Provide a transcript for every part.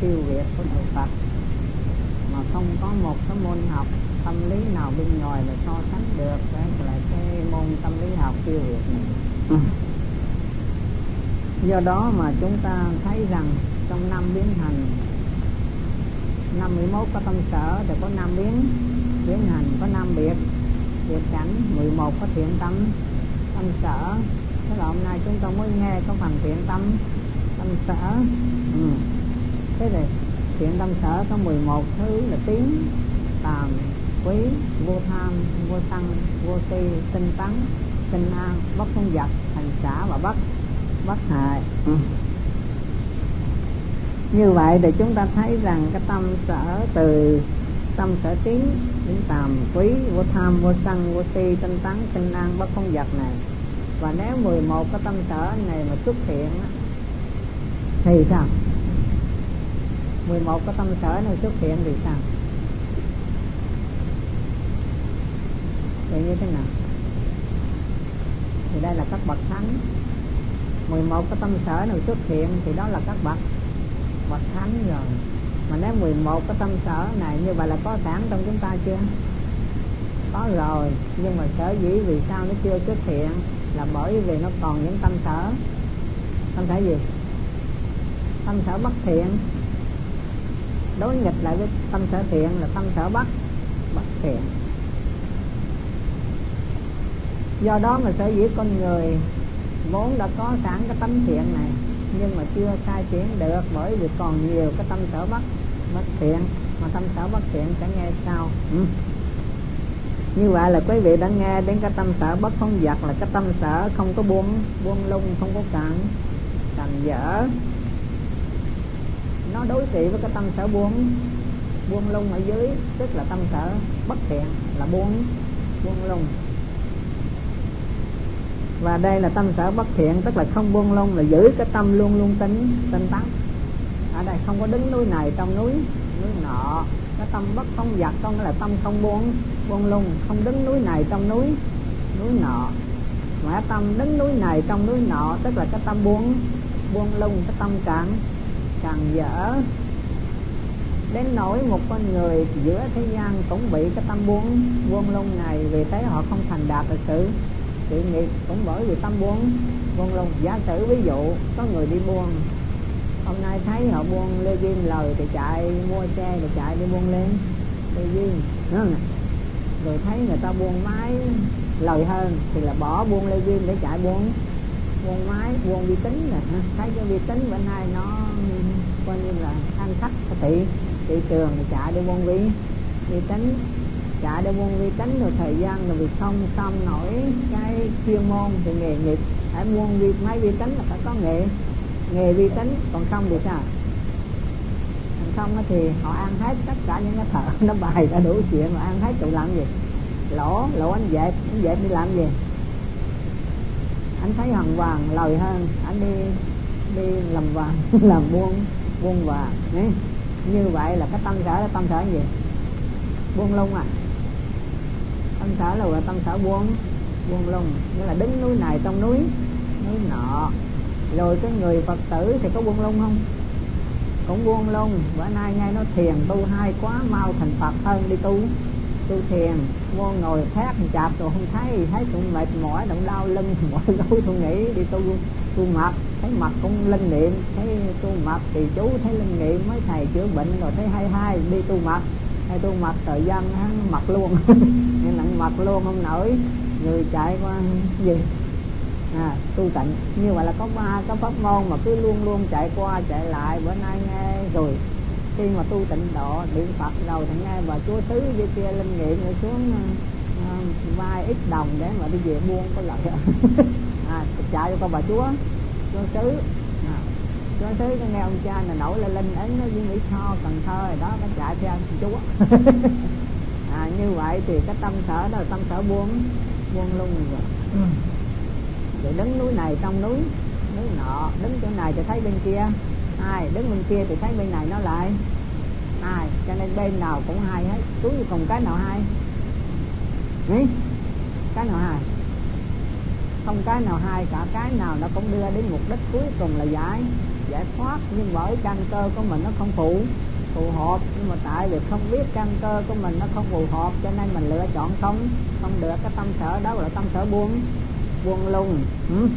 siêu việt của đạo phật mà không có một cái môn học tâm lý nào bên ngoài mà so sánh được với lại cái môn tâm lý học siêu việt này ừ. do đó mà chúng ta thấy rằng trong năm biến thành năm 11 có tâm sở thì có năm biến biến hành có năm biệt biệt cảnh 11 có thiện tâm tâm sở thế là hôm nay chúng ta mới nghe có phần thiện tâm tâm sở ừ. Thế rồi thiện tâm sở có 11 thứ là tiếng tàm quý vô tham vô sân vô si tinh tấn tinh an bất không giật thành xã và bất bất hại ừ. như vậy thì chúng ta thấy rằng cái tâm sở từ tâm sở tiến đến tàm quý vô tham vô sân vô si tinh tấn tinh an bất không giật này. Và nếu 11 cái tâm sở này mà xuất hiện thì sao 11 cái tâm sở này xuất hiện thì sao? Thì như thế nào? Thì đây là các bậc thánh. 11 cái tâm sở nào xuất hiện thì đó là các bậc bậc thánh rồi. Mà nếu 11 cái tâm sở này như vậy là có sẵn trong chúng ta chưa? Có rồi, nhưng mà sở dĩ vì sao nó chưa xuất hiện là bởi vì nó còn những tâm sở. Tâm sở gì? Tâm sở bất thiện đối nghịch lại với tâm sở thiện là tâm sở bất bất thiện. Do đó mà sở dĩ con người vốn đã có sẵn cái tấm thiện này, nhưng mà chưa khai triển được bởi vì còn nhiều cái tâm sở bất bất thiện, mà tâm sở bất thiện sẽ nghe sau. Ừ. như vậy là quý vị đã nghe đến cái tâm sở bất không giật là cái tâm sở không có buông buông lung, không có cản cản dở nó đối trị với cái tâm sở buông. Buông lung ở dưới, tức là tâm sở bất thiện, là buông buông lung. Và đây là tâm sở bất thiện, tức là không buông lung, là giữ cái tâm luôn luôn tính, tinh tấn. Ở đây không có đứng núi này trong núi núi nọ. Cái tâm bất không giặt không là tâm không buông buông lung. Không đứng núi này trong núi núi nọ. Mà tâm đứng núi này trong núi nọ, tức là cái tâm buông buông lung, cái tâm càng càng dở. Đến nỗi một con người giữa thế gian cũng bị cái tâm buông buông lung này, vì thế họ không thành đạt được sự. Sự nghiệp cũng bởi vì tâm buông buông lung. Giả sử ví dụ, có người đi buông, hôm nay thấy họ buông lê duyên lời thì chạy mua xe thì chạy đi buông lên. Lê duyên rồi thấy người ta buông máy, lời hơn thì là bỏ buông lê duyên để chạy buông. Buông máy, buông vi tính nè thấy cái vi tính bữa nay nó coi như là ăn khách thị thị trường thì chạy đi buôn vi vi tính chạy để buôn vi tính rồi thời gian rồi vì không xong nổi cái chuyên môn thì nghề nghiệp. Phải buôn vi máy vi tính là phải có nghề nghề vi tính, còn không thì sao? Còn không thì họ ăn hết tất cả những cái thợ, nó bài đã đủ chuyện mà ăn hết tụi làm gì? Lỗ lỗ anh dẹp anh dẹp đi làm gì? Anh thấy hằng vàng lời hơn, anh đi đi làm vàng, làm buôn buông hòa, như vậy là cái tâm sở là tâm sở gì? Buông lung à? Tâm sở là gọi tâm sở buông buông lung. Nghĩa là đứng núi này trong núi núi nọ. Rồi cái người phật tử thì có buông lung không? Cũng buông lung. Bữa nay nghe nó thiền tu hai quá mau thành phật hơn đi tu tu thiền vô ngồi khác chạp rồi không thấy thấy tôi mệt mỏi động đau lưng. Mỏi gối tôi nghĩ đi tu tu mặt thấy mặt cũng linh niệm. Thấy tu mặt thì chú thấy linh niệm. Mấy thầy chữa bệnh rồi thấy hay hay đi tu mặt hay tu mặt thời gian hắn mặt luôn. Nên nặng mặt luôn không nổi. Người chạy qua gì? À, tu tịnh. Như vậy là có ba cái pháp môn mà cứ luôn luôn chạy qua chạy lại. Bữa nay nghe rồi khi mà tu tịnh độ niệm phật rồi thì nghe bà chúa tứ với kia linh nghiệm rồi xuống uh, vai ít đồng để mà đi về buôn có lợi à, chạy cho con bà chúa chúa tứ. À, chúa tứ nghe ông cha là nổi lên linh ấn nó với mỹ tho cần thơ rồi đó nó chạy theo chúa. À, như vậy thì cái tâm sở đó là tâm sở buông buông luôn rồi. Rồi đứng núi này trong núi núi nọ đứng chỗ này thì thấy bên kia hai đứng bên kia thì thấy bên này nó lại. Hai cho nên bên nào cũng hai hết. Cuối cùng cái nào hai Nghĩ? cái nào hai không cái nào hai cả cái nào nó cũng đưa đến mục đích cuối cùng là giải giải thoát. Nhưng bởi căn cơ của mình nó không phụ phù hợp. Nhưng mà tại vì không biết căn cơ của mình nó không phù hợp, cho nên mình lựa chọn không không được. Cái tâm sở đó là tâm sở buông buông lung. Ừ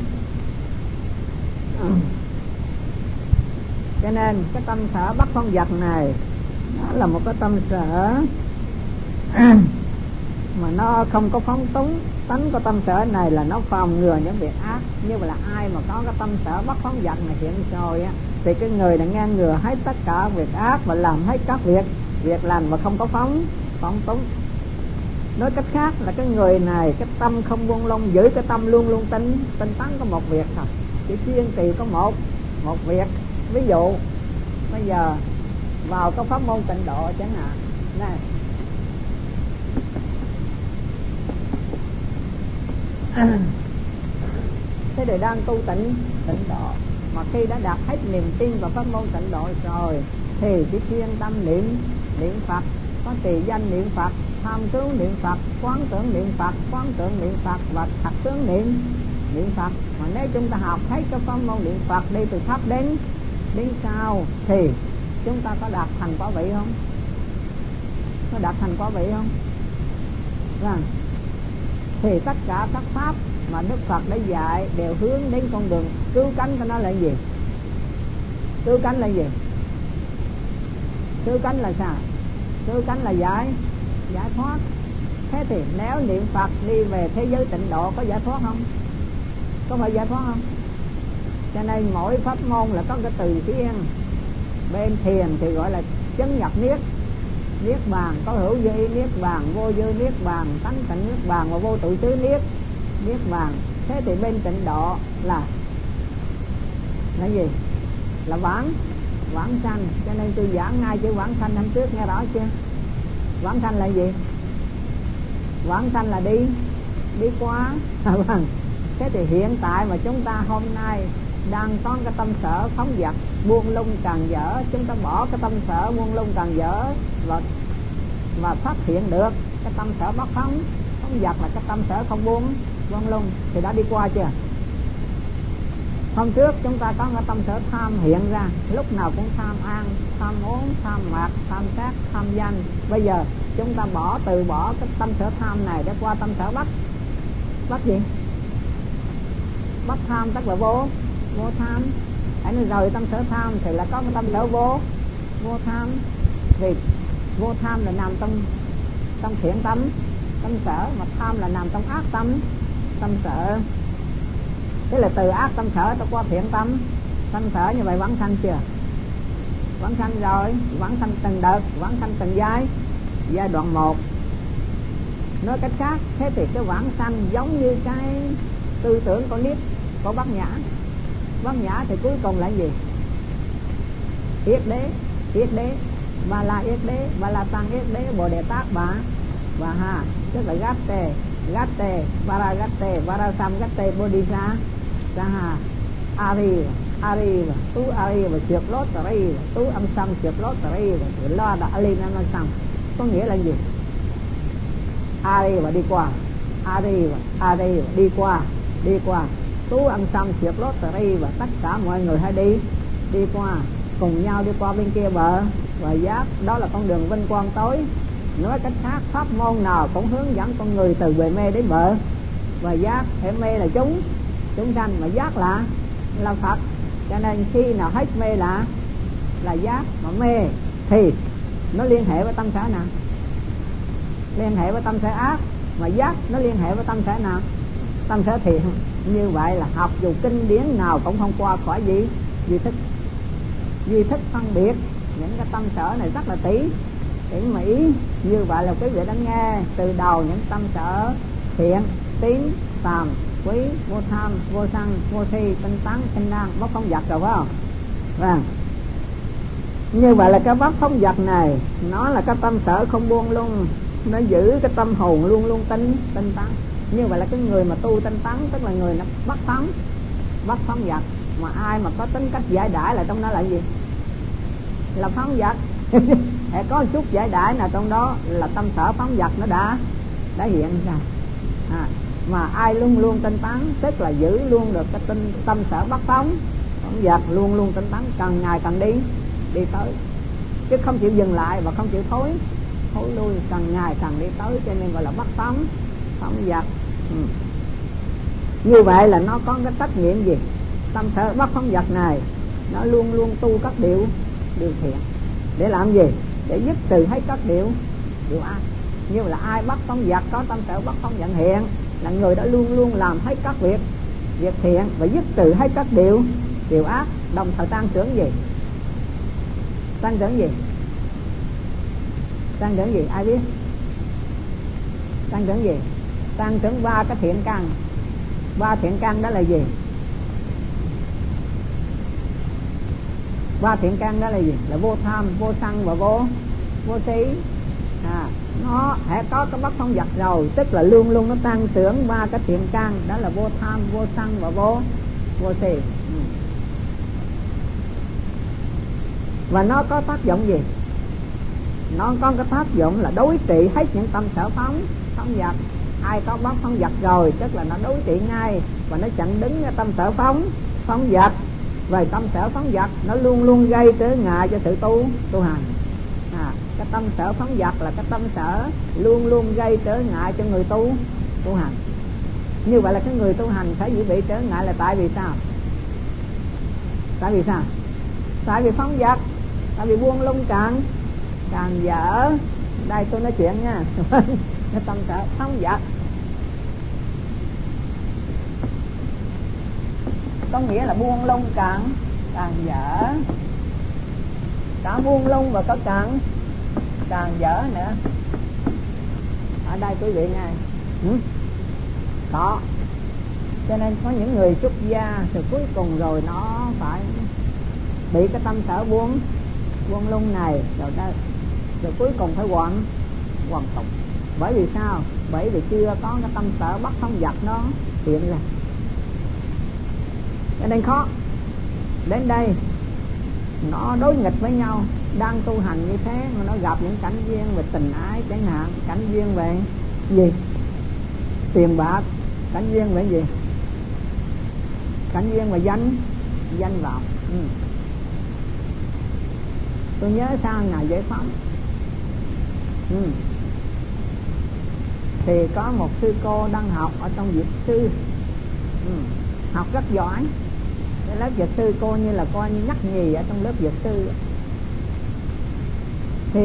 cho nên cái tâm sở bắt con vật này, nó là một cái tâm sở mà nó không có phóng túng. Tánh của tâm sở này là nó phòng ngừa những việc ác. Như vậy là ai mà có cái tâm sở bắt phóng vật này hiện rồi á, thì cái người đã ngăn ngừa hết tất cả việc ác và làm hết các việc việc lành mà không có phóng phóng túng. Nói cách khác là cái người này, cái tâm không buông lông giữ cái tâm luôn luôn tinh tinh tấn có một việc thôi chỉ chuyên trì có một một việc ví dụ bây giờ vào cái pháp môn tịnh độ chẳng hạn. Này thế để đang tu tịnh tịnh độ. Mà khi đã đạt hết niềm tin vào pháp môn tịnh độ rồi thì chỉ chuyên tâm niệm niệm phật. Có trì danh niệm phật tham cứu niệm phật quán tưởng niệm phật quán tưởng niệm phật và thật tướng niệm niệm phật. Mà nếu chúng ta học thấy cái pháp môn niệm phật đi từ thấp đến đến cao thì, chúng ta có đạt thành quả vị không? Có đạt thành quả vị không? Vâng. Thì tất cả các pháp mà Đức Phật đã dạy đều hướng đến con đường cứu cánh cho nó là gì? Cứu cánh là gì? Cứu cánh là sao? Cứu cánh là giải giải thoát. Thế thì nếu niệm Phật đi về thế giới tịnh độ có giải thoát không? Có phải giải thoát không? Cho nên mỗi pháp môn là có cái từ riêng bên thiền thì gọi là chấn nhập niết. Niết bàn có hữu dư niết bàn vô dư niết bàn tánh tịnh niết bàn và vô tự xứ niết. Niết bàn. Thế thì bên tịnh độ là là gì? Là vãng vãng sanh. Cho nên tôi giảng ngay chữ vãng sanh năm trước nghe rõ chưa? Vãng sanh là gì? Vãng sanh là đi đi quá. À, vâng. Thế thì hiện tại mà chúng ta hôm nay đang có cái tâm sở phóng dật buông lung càng dở, chúng ta bỏ cái tâm sở buông lung càng dở và và phát hiện được cái tâm sở bất phóng phóng dật là cái tâm sở không buông buông lung, thì đã đi qua chưa? Hôm trước chúng ta có cái tâm sở tham hiện ra, lúc nào cũng tham ăn, tham uống, tham mặc, tham sát, tham danh. Bây giờ chúng ta bỏ, từ bỏ cái tâm sở tham này để qua tâm sở bắt bắt gì? Bắt tham tức là vô vô tham. Hãy nói rồi tâm sở tham thì là có một tâm sở vô. Vô tham vì vô tham là nằm trong trong thiện tâm. Tâm sở mà tham là nằm trong ác tâm. Tâm sở. Tức là từ ác tâm sở ta qua thiện tâm. Tâm sở như vậy vẫn sanh chưa? Vẫn sanh rồi, vẫn sanh từng đợt, vẫn sanh từng giai. Giai đoạn một. Nói cách khác, thế thì cái vãng sanh giống như cái tư tưởng con niết có bát nhã văn nhã thì cuối cùng là gì? Yết đế yết đế và là yết đế và là tăng yết đế, bồ đề tác bà và ha. Tức là gát tề gát tề và là gắt tề và là tam gắt tề bồ đề varasam bodhisa saha, ari ari, tu ari và trượt lót ari tu âm sam trượt lót ari và lo đã ali nam sam có nghĩa là gì? Ari và đi qua. Ari và ari và đi qua đi qua tú ăn xong triệt lót tari và tất cả mọi người hãy đi đi qua, cùng nhau đi qua bên kia bờ. Và giác, đó là con đường vinh quang tối. Nói cách khác, pháp môn nào cũng hướng dẫn con người từ bề mê đến bờ. Và giác thể mê là chúng. Chúng sanh, mà giác là là phật. Cho nên khi nào hết mê là là giác mà mê, thì nó liên hệ với tâm sở nào? Liên hệ với tâm sở ác, mà giác nó liên hệ với tâm sở nào? Tâm sở thiện, như vậy là học dù kinh điển nào cũng không qua khỏi gì duy thức duy thức phân biệt. Những cái tâm sở này rất là tỷ tỉ mỹ như vậy là quý vị đã nghe từ đầu những tâm sở thiện, tín, tàm, quý, vô tham, vô sân, vô si, tinh tấn, tinh năng bất không giặc rồi phải không? Vâng. Như vậy là cái bất không giặc này, nó là cái tâm sở không buông luôn nó giữ cái tâm hồn luôn luôn tinh tinh tấn như vậy là cái người mà tu tinh tấn tức là người nó bắt phóng bắt phóng vật mà ai mà có tính cách giải đãi là trong đó là gì? Là phóng vật. Hãy có chút giải đãi nào trong đó là tâm sở phóng vật nó đã đã hiện ra à, mà ai luôn luôn tinh tấn tức là giữ luôn được cái tinh tâm sở bắt phóng phóng vật luôn luôn tinh tấn càng ngày càng đi đi tới. Chứ không chịu dừng lại và không chịu thối thối lui càng ngày càng đi tới cho nên gọi là bắt phóng phóng vật ừ. như vậy là nó có cái trách nhiệm gì? Tâm sở bất phóng vật này, nó luôn luôn tu các điều điều thiện. Để làm gì? Để giúp từ hết các điều điều ác. Như là ai bắt phóng vật, có tâm sở bắt phóng giận hiện, là người đã luôn luôn làm hết các việc việc thiện và giúp từ hết các điều điều ác. Đồng thời tăng trưởng gì? Tăng trưởng gì? Tăng trưởng gì? Ai biết? Tăng trưởng gì? Tăng trưởng ba cái thiện căn. Ba thiện căn đó là gì? Ba thiện căn đó là gì? Là vô tham vô sân và vô vô trí à, nó hãy có cái bất thông vật rồi tức là luôn luôn nó tăng trưởng ba cái thiện căn đó là vô tham vô sân và vô vô si. Ừ. và nó có tác dụng gì? Nó có cái tác dụng là đối trị hết những tâm sở phóng phóng vật ai có bóc phóng vật rồi tức là nó đối trị ngay và nó chặn đứng tâm sở phóng phóng vật. Về tâm sở phóng vật nó luôn luôn gây trở ngại cho sự tu tu hành. À, cái tâm sở phóng vật là cái tâm sở luôn luôn gây trở ngại cho người tu tu hành. Như vậy là cái người tu hành phải dễ bị trở ngại là tại vì sao? Tại vì sao? Tại vì phóng vật tại vì buông lung càng càng dở. Đây tôi nói chuyện nha. cái tâm sở không dạ có nghĩa là buông lung càng càng dở cả buông lung và có càng càng dở nữa ở đây quý vị nghe ừ? cho nên có những người xuất gia thì cuối cùng rồi nó phải bị cái tâm sở buông buông lung này, rồi đó rồi cuối cùng phải hoàn hoàn tục bởi vì sao? Bởi vì chưa có cái tâm sở bắt không vật nó hiện ra. Cho nên khó. Đến đây, nó đối nghịch với nhau, đang tu hành như thế, mà nó gặp những cảnh duyên về tình ái, chẳng hạn, cảnh duyên về gì? Tiền bạc, cảnh duyên về gì? Cảnh duyên về danh danh vọng. Ừ. tôi nhớ sao ngày giải phóng? Ừ thì có một sư cô đang học ở trong dịch sư. Ừ. học rất giỏi. Cái lớp dịch sư cô như là coi như nhắc nhì ở trong lớp dịch sư. Thì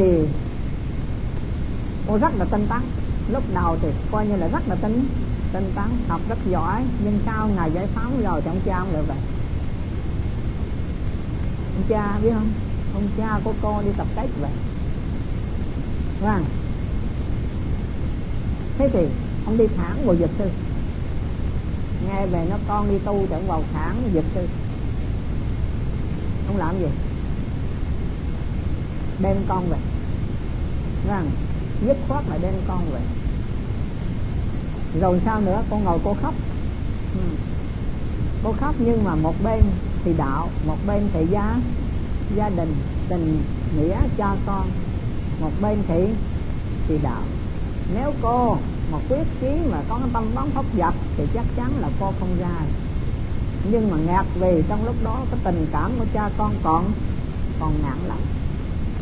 cô rất là tinh tấn. Lúc đầu thì coi như là rất là tinh tinh tấn, học rất giỏi. Nhưng sau ngày giải phóng rồi thì ông cha ông lại vậy ông cha biết không? Ông cha của cô đi tập cách vậy vâng thế thì ông đi thẳng vào dịch sư nghe về nó, con đi tu chẳng vào thẳng dịch sư ông làm gì? Đem con về. Rằng dứt khoát là đem con về. Rồi sao nữa? Con ngồi cô khóc. Ừ. cô khóc nhưng mà một bên thì đạo, một bên thì gia gia đình, tình nghĩa cha con, một bên thì thì đạo. Nếu cô mà quyết chí mà có cái tâm bóng thốc dập thì chắc chắn là cô không ra. Nhưng mà ngạc vì trong lúc đó cái tình cảm của cha con còn còn nặng lắm.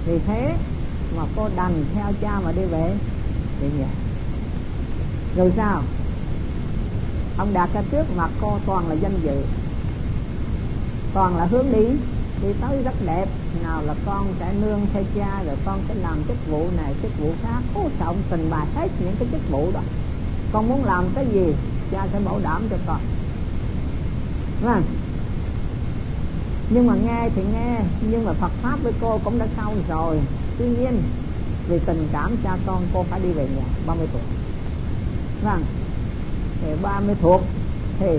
Vì thế mà cô đành theo cha mà đi về. Về nhà rồi sao? Ông đạt ra trước mặt cô toàn là danh dự, toàn là hướng đi đi tới rất đẹp, nào là con sẽ nương theo cha, rồi con sẽ làm chức vụ này, chức vụ khác. Cố trọng tình bà hết những cái chức vụ đó. Con muốn làm cái gì, cha sẽ bảo đảm cho con. Vâng. Nhưng mà nghe thì nghe, nhưng mà Phật pháp với cô cũng đã sau rồi. Tuy nhiên, vì tình cảm cha con, cô phải đi về nhà 30 tuổi. Vâng. Thì 30 thuộc thì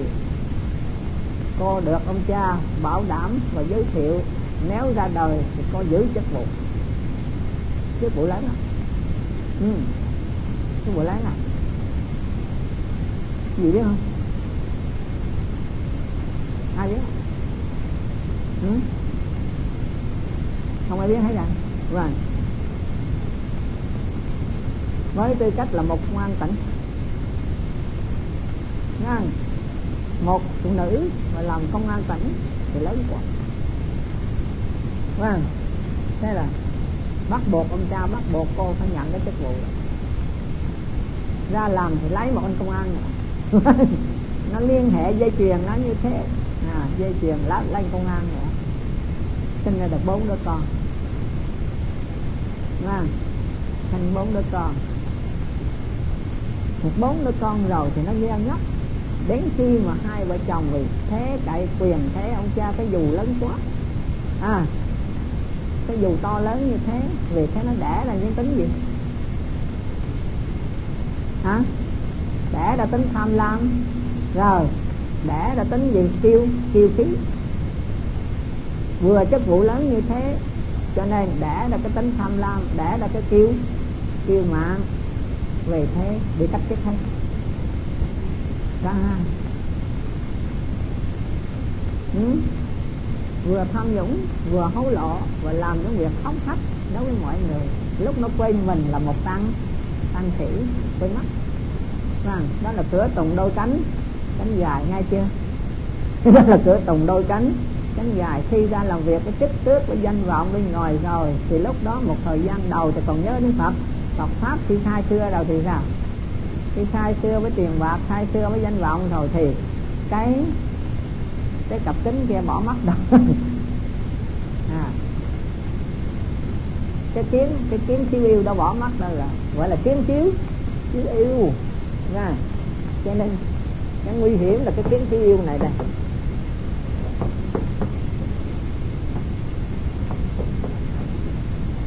cô được ông cha bảo đảm và giới thiệu. Nếu ra đời thì cô giữ chức vụ. Chức vụ lớn không ừ. chức vụ lớn à gì biết không? Ai biết? Ừ? không ai biết hết à? rồi. Với tư cách là một ngoan tỉnh. Ngang một phụ nữ mà làm công an tỉnh thì lớn quá. Vâng thế là bắt buộc ông cha bắt buộc cô phải nhận cái chức vụ ra làm thì lấy một anh công an nữa. Nó liên hệ dây chuyền nó như thế. À, dây chuyền lát lên công an nữa. Sinh ra được bốn đứa con. À, thành bốn đứa con. Một bốn đứa con rồi thì nó ghen nhất đến khi mà hai vợ chồng vì thế cậy quyền, thế ông cha, cái dù lớn quá. À cái dù to lớn như thế, vì thế nó đẻ là nhân tính gì? Hả? Đẻ ra tính tham lam. Rồi, đẻ ra tính gì? Kiêu kiêu khí vừa chức vụ lớn như thế, cho nên đẻ ra cái tính tham lam, đẻ ra cái kiêu kiêu mạng. Về thế, bị cách chức hết cả hai ừ? vừa tham nhũng vừa hối lộ và làm những việc phóng khách đối với mọi người. Lúc nó quên mình là một tăng tăng sĩ quên mất. À, đó là cửa tùng đôi cánh cánh dài ngay chưa? Đó là cửa tùng đôi cánh cánh dài. Khi ra làm việc cái chức tước với danh vọng bên ngoài rồi thì lúc đó một thời gian đầu thì còn nhớ đến phật. Phật pháp khi khai xưa rồi thì sao? Khi sai xưa với tiền bạc sai xưa với danh vọng rồi thì cái cái cặp kính kia bỏ mất đâu. À. cái kiến cái kiến chiếu yêu đâu bỏ mất đâu rồi. Gọi là kiến chiếu chiếu yêu. Nha. Cho nên cái nguy hiểm là cái kiến chiếu yêu này đây.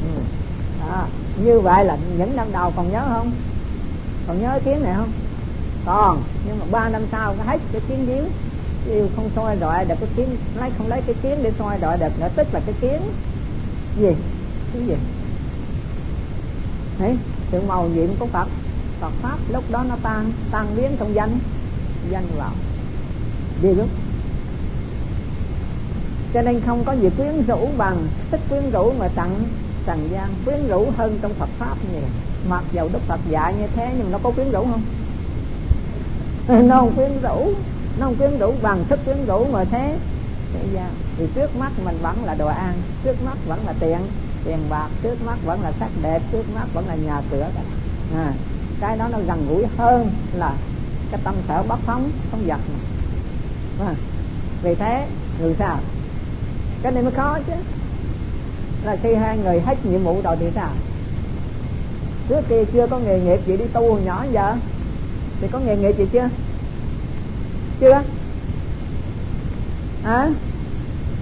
Ừ. À, như vậy là những năm đầu còn nhớ không? Còn nhớ kiến này không? Còn, nhưng mà ba năm sau nó hết cái kiến điếu yêu không soi đọi được cái kiến, lấy không lấy cái kiến để soi đọi được nữa, tức là cái kiến. Gì? Cái gì? Đấy sự màu nhiệm của phật. Phật pháp lúc đó nó tan tan biến trong danh. Danh vào đi lúc. Cho nên không có gì quyến rũ bằng, thích quyến rũ mà tặng trần gian quyến rũ hơn trong phật pháp nhiều mặc dầu đức phật dạy như thế nhưng nó có quyến rũ không? Nó không quyến rũ. Nó không quyến rũ bằng sức quyến rũ mà thế. Thì trước mắt mình vẫn là đồ ăn trước mắt vẫn là tiền tiền bạc trước mắt vẫn là sắc đẹp trước mắt vẫn là nhà cửa. À, cái đó nó gần gũi hơn là cái tâm sở bất phóng không giật. À, vì thế người sao? Cái này mới khó chứ. Là khi hai người hết nhiệm vụ rồi thì sao? Trước kia chưa có nghề nghiệp gì đi tu hồi nhỏ giờ. Thì có nghề nghiệp gì chưa? Chưa. À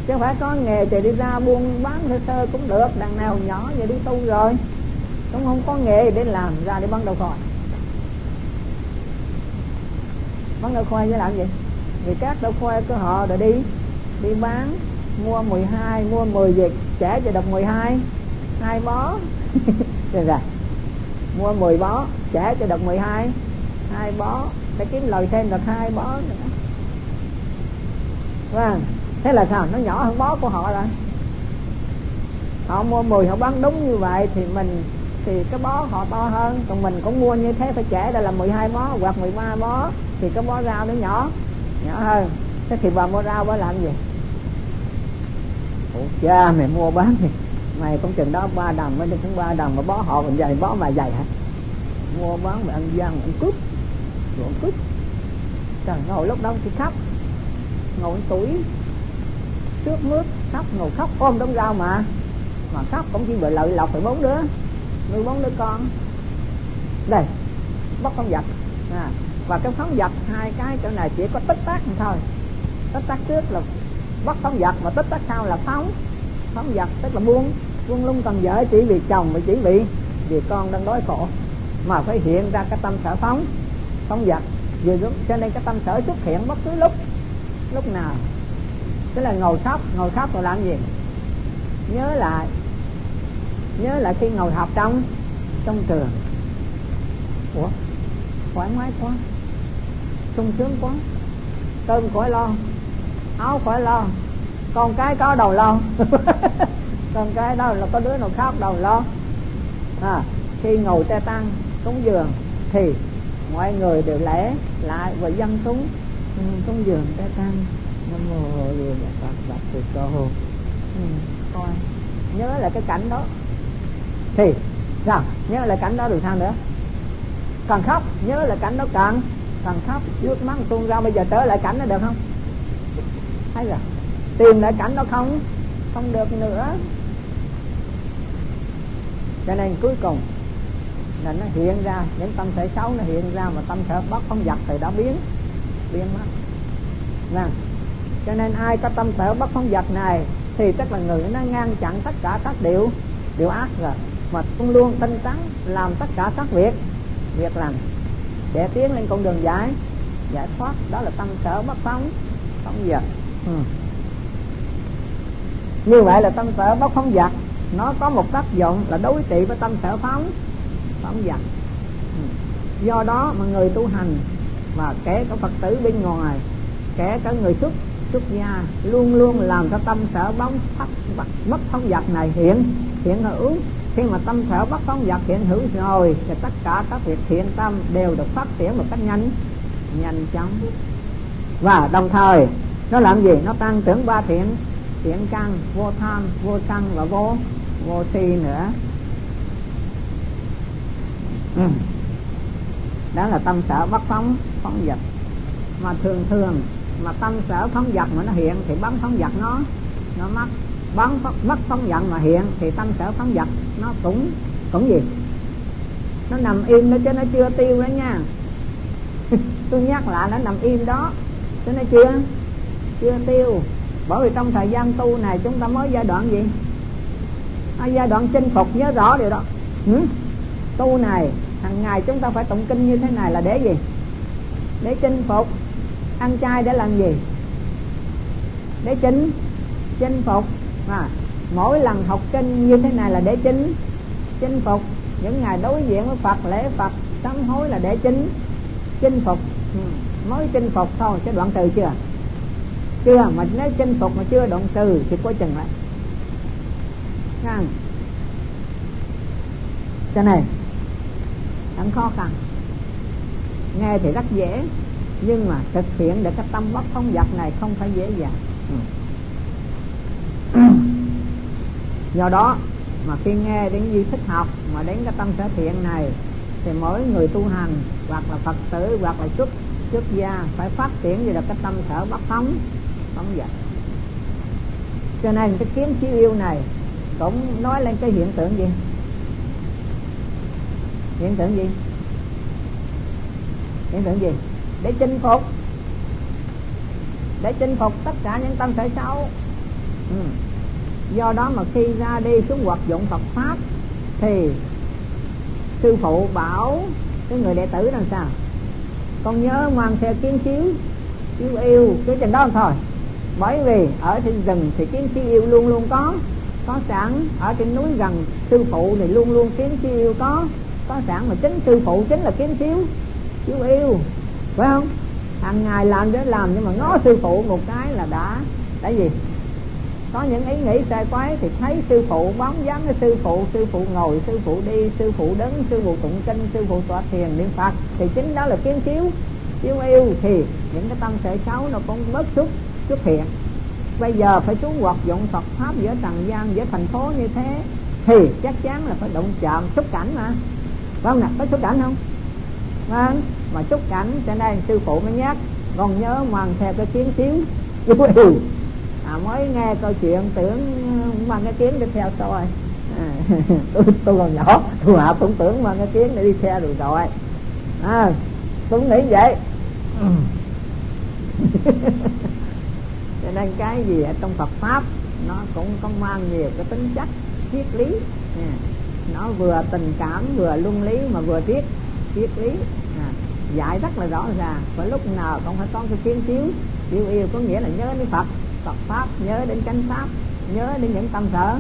chứ phải có nghề thì đi ra buôn bán sơ sơ cũng được. Đằng nào nhỏ giờ đi tu rồi. Cũng không có nghề để làm ra để bán đầu khỏi bán đậu khoai với làm gì? Vì các đậu khoai của họ rồi đi đi bán, mua 12 mua 10 việc trẻ cho đọc 12 hai. Bó. Rồi rồi mua 10 bó trẻ cho được 12 hai. Bó, phải kiếm lời thêm được hai bó nữa. Vâng thế là sao? Nó nhỏ hơn bó của họ rồi. Họ mua 10 họ bán đúng như vậy thì mình, thì cái bó họ to hơn. Còn mình cũng mua như thế, phải trẻ ra là 12 bó hoặc 13 bó, thì cái bó rau nó nhỏ nhỏ hơn. Thế thì bà mua rau bà làm gì? Ủa, cha, mày mua bán thì mày cũng chừng đó ba đồng mới cũng ba đồng mà bó họ mình dày bó mà dày hả? Mua bán mà ăn gian ăn cướp. Rồi ăn cướp. Trời ngồi lúc đó thì khóc. Ngồi tuổi trước mướt khóc ngồi khóc. Ôm đống rau mà. Mà khóc cũng chỉ bị lợi lộc phải bốn đứa. Nuôi bốn đứa con. Đây bắt con vật. À, và cái phóng vật hai cái chỗ này chỉ có tích tắc thôi. Tích tắc trước là bắt phóng vật mà tích tắc sau là phóng phóng vật tức là buông buông lung cần vợ chỉ vì chồng và chỉ vì vì con đang đói khổ. Mà phải hiện ra cái tâm sở phóng phóng vật vì đúng cho nên cái tâm sở xuất hiện bất cứ lúc lúc nào. Tức là ngồi khóc ngồi khóc rồi làm gì? Nhớ lại nhớ lại khi ngồi học trong trong trường. Ủa, thoải mái quá, sung sướng quá. Cơm khỏi lo, áo khỏi lo con cái có đầu lo. Con cái đó là có đứa nào khóc đầu lo. À, khi ngồi te tăng cúng dường thì mọi người đều lễ lại và dân cúng xuống ừ, cúng dường te tăng. Nam mô di đà phật bạch từ cơ hồ coi nhớ là cái cảnh đó. Thì sao? Nhớ là cảnh đó được sao nữa? Càng khóc nhớ là cảnh đó càng càng khóc nước mắt tuôn ra. Bây giờ trở lại cảnh đó được không? Thấy rồi tìm lại cảnh đó không? Không được nữa. Cho nên cuối cùng là nó hiện ra, những tâm thể xấu nó hiện ra mà tâm thể bất không giật thì đã biến biến mất. Nè cho nên ai có tâm sở bất phóng vật này thì tức là người nó ngăn chặn tất cả các điều điều ác rồi, mà cũng luôn tinh tấn làm tất cả các việc việc làm để tiến lên con đường giải giải thoát, đó là tâm sở bất phóng phóng dật. Ừ như vậy là tâm sở bất phóng dật nó có một tác dụng là đối trị với tâm sở phóng phóng dật ừ. do đó mà người tu hành và kể cả phật tử bên ngoài, kể cả người xuất xuất gia luôn luôn làm cho tâm sở bóng thất bất phóng dật này hiện hiện hữu khi mà tâm sở bất phóng dật hiện hữu rồi, thì tất cả các việc thiện tâm đều được phát triển một cách nhanh nhanh chóng. Và đồng thời, nó làm gì? Nó tăng trưởng ba thiện thiện căn vô tham, vô sân và vô vô si nữa. Ừ. đó là tâm sở bất phóng phóng vật. Mà thường thường, mà tâm sở phóng vật mà nó hiện thì bắn phóng vật nó nó mất. Bắn mất phóng vật mà hiện thì tâm sở phóng vật nó cũng cũng gì? Nó nằm im đó chứ nó chưa tiêu đó nha. Tôi nhắc lại, nó nằm im đó. Chứ nó chưa chưa tiêu bởi vì trong thời gian tu này chúng ta mới giai đoạn gì? À, giai đoạn chinh phục nhớ rõ điều đó. Ừ? tu này hàng ngày chúng ta phải tụng kinh như thế này là để gì? Để chinh phục. Ăn chay để làm gì? Để chinh chinh phục. À, mỗi lần học kinh như thế này là để chinh chinh phục. Những ngày đối diện với phật lễ phật sám hối là để chính chinh phục. Ừ. mới chinh phục thôi chứ đoạn từ chưa chưa à, mà nếu chinh phục mà chưa động từ thì có chừng lại. Ngang cho khó khăn. Nghe thì rất dễ, nhưng mà thực hiện được cái tâm bất phóng vật này không phải dễ dàng. Ừ. do đó mà khi nghe đến duy thích học, mà đến cái tâm sở thiện này, thì mỗi người tu hành, hoặc là phật tử, hoặc là xuất xuất gia phải phát triển về được cái tâm sở bất phóng không vậy cho nên cái kiến chiếu yêu này, cũng nói lên cái hiện tượng gì? Hiện tượng gì? Hiện tượng gì? Để chinh phục. Để chinh phục tất cả những tâm thể xấu. Ừ. do đó mà khi ra đi xuống hoạt dụng Phật pháp, thì sư phụ bảo cái người đệ tử làm sao? Con nhớ mang theo kiến chiếu chiếu yêu cái trình đó thôi bởi vì ở trên rừng thì kiến chi yêu luôn luôn có có sẵn. Ở trên núi gần sư phụ thì luôn luôn kiến chi yêu có có sẵn. Mà chính sư phụ chính là kiến chiếu chiếu yêu, phải không? Hàng ngày làm để làm, nhưng mà ngó sư phụ một cái là đã. Đã gì có những ý nghĩ sai quái thì thấy sư phụ bóng dáng cái sư phụ sư phụ ngồi, sư phụ đi, sư phụ đứng, sư phụ tụng kinh, sư phụ tọa thiền, niệm phật. Thì chính đó là kiến chiếu chiếu yêu. Thì những cái tâm thể xấu nó cũng mất xúc xuất hiện. Bây giờ phải xuống hoạt dụng Phật pháp giữa trần gian giữa thành phố như thế thì chắc chắn là phải động chạm xúc cảnh mà. Vâng phải không nè có xúc cảnh không? Vâng mà xúc cảnh cho nên sư phụ mới nhắc còn nhớ mang theo cái kiến xíu à, mới nghe câu chuyện tưởng mang cái kiến đi theo tôi. À, tôi, tôi còn nhỏ tôi hạ cũng tưởng mang cái kiến để đi theo được rồi. À, tôi nghĩ vậy. nên cái gì ở trong Phật pháp nó cũng có mang nhiều cái tính chất triết lý. À, nó vừa tình cảm vừa luân lý mà vừa triết triết lý. À, Dạy rất là rõ ràng và lúc nào cũng phải có cái kiến chiếu. Yêu yêu có nghĩa là nhớ đến phật. Phật pháp nhớ đến chánh pháp nhớ đến những tâm sở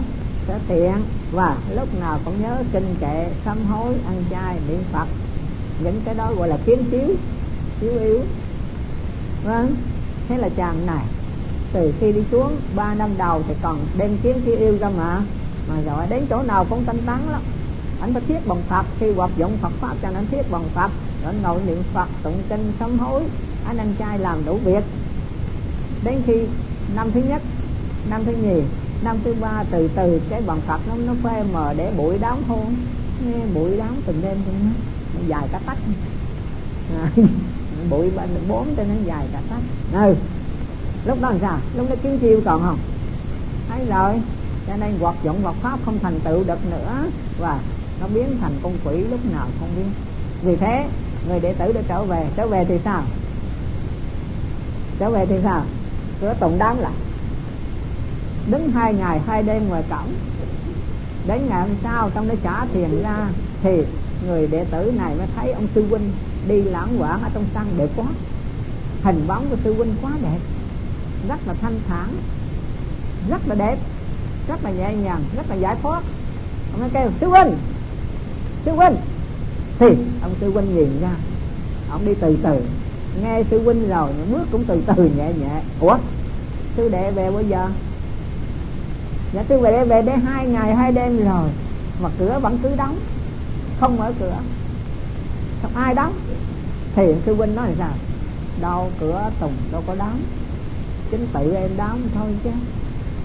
sở tiện. Và lúc nào cũng nhớ kinh kệ sám hối ăn chay niệm phật. Những cái đó gọi là kiến chiếu chiếu yêu. Vâng thế là chàng này từ khi đi xuống ba năm đầu thì còn đem kiếm khi yêu ra mà. Mà rồi đến chỗ nào cũng tinh tấn lắm. Anh phải thiết bằng phật khi hoạt dụng phật pháp cho anh thiết bằng phật. Rồi ngồi niệm phật tụng kinh sám hối. Anh ăn chay làm đủ việc. Đến khi năm thứ nhất năm thứ nhì năm thứ ba từ từ cái bằng phật nó nó phê mờ để bụi đám hôn. Nghe bụi đám từng đêm từng nó dài cả tách à, bụi bốn cho nó dài cả tách ừ lúc đó làm sao? Lúc đó kiến chiêu còn không? Thấy rồi. Cho nên hoạt dụng hoạt pháp không thành tựu được nữa. Và nó biến thành con quỷ lúc nào không biết. Vì thế, người đệ tử đã trở về. Trở về thì sao? Trở về thì sao? Cửa tụng đám lại. Đứng hai ngày, hai đêm ngoài cổng. Đến ngày hôm sau, trong đó trả tiền ra, thì người đệ tử này mới thấy ông sư huynh đi lãng quảng ở trong sân đẹp quá hình bóng của sư huynh quá đẹp rất là thanh thản. Rất là đẹp. Rất là nhẹ nhàng. Rất là giải thoát. Ông ấy kêu, sư huynh! Sư huynh! Thì ông sư huynh nhìn ra. Ông đi từ từ. Nghe sư huynh rồi bước cũng từ từ, nhẹ nhẹ. Ủa? Sư đệ về bây giờ? Dạ sư đệ về đây hai ngày, hai đêm rồi. Mà cửa vẫn cứ đóng. Không mở cửa. Không ai đóng. Thì sư huynh nói là sao đâu cửa tùng, đâu có đóng chính tự em đóng thôi chứ.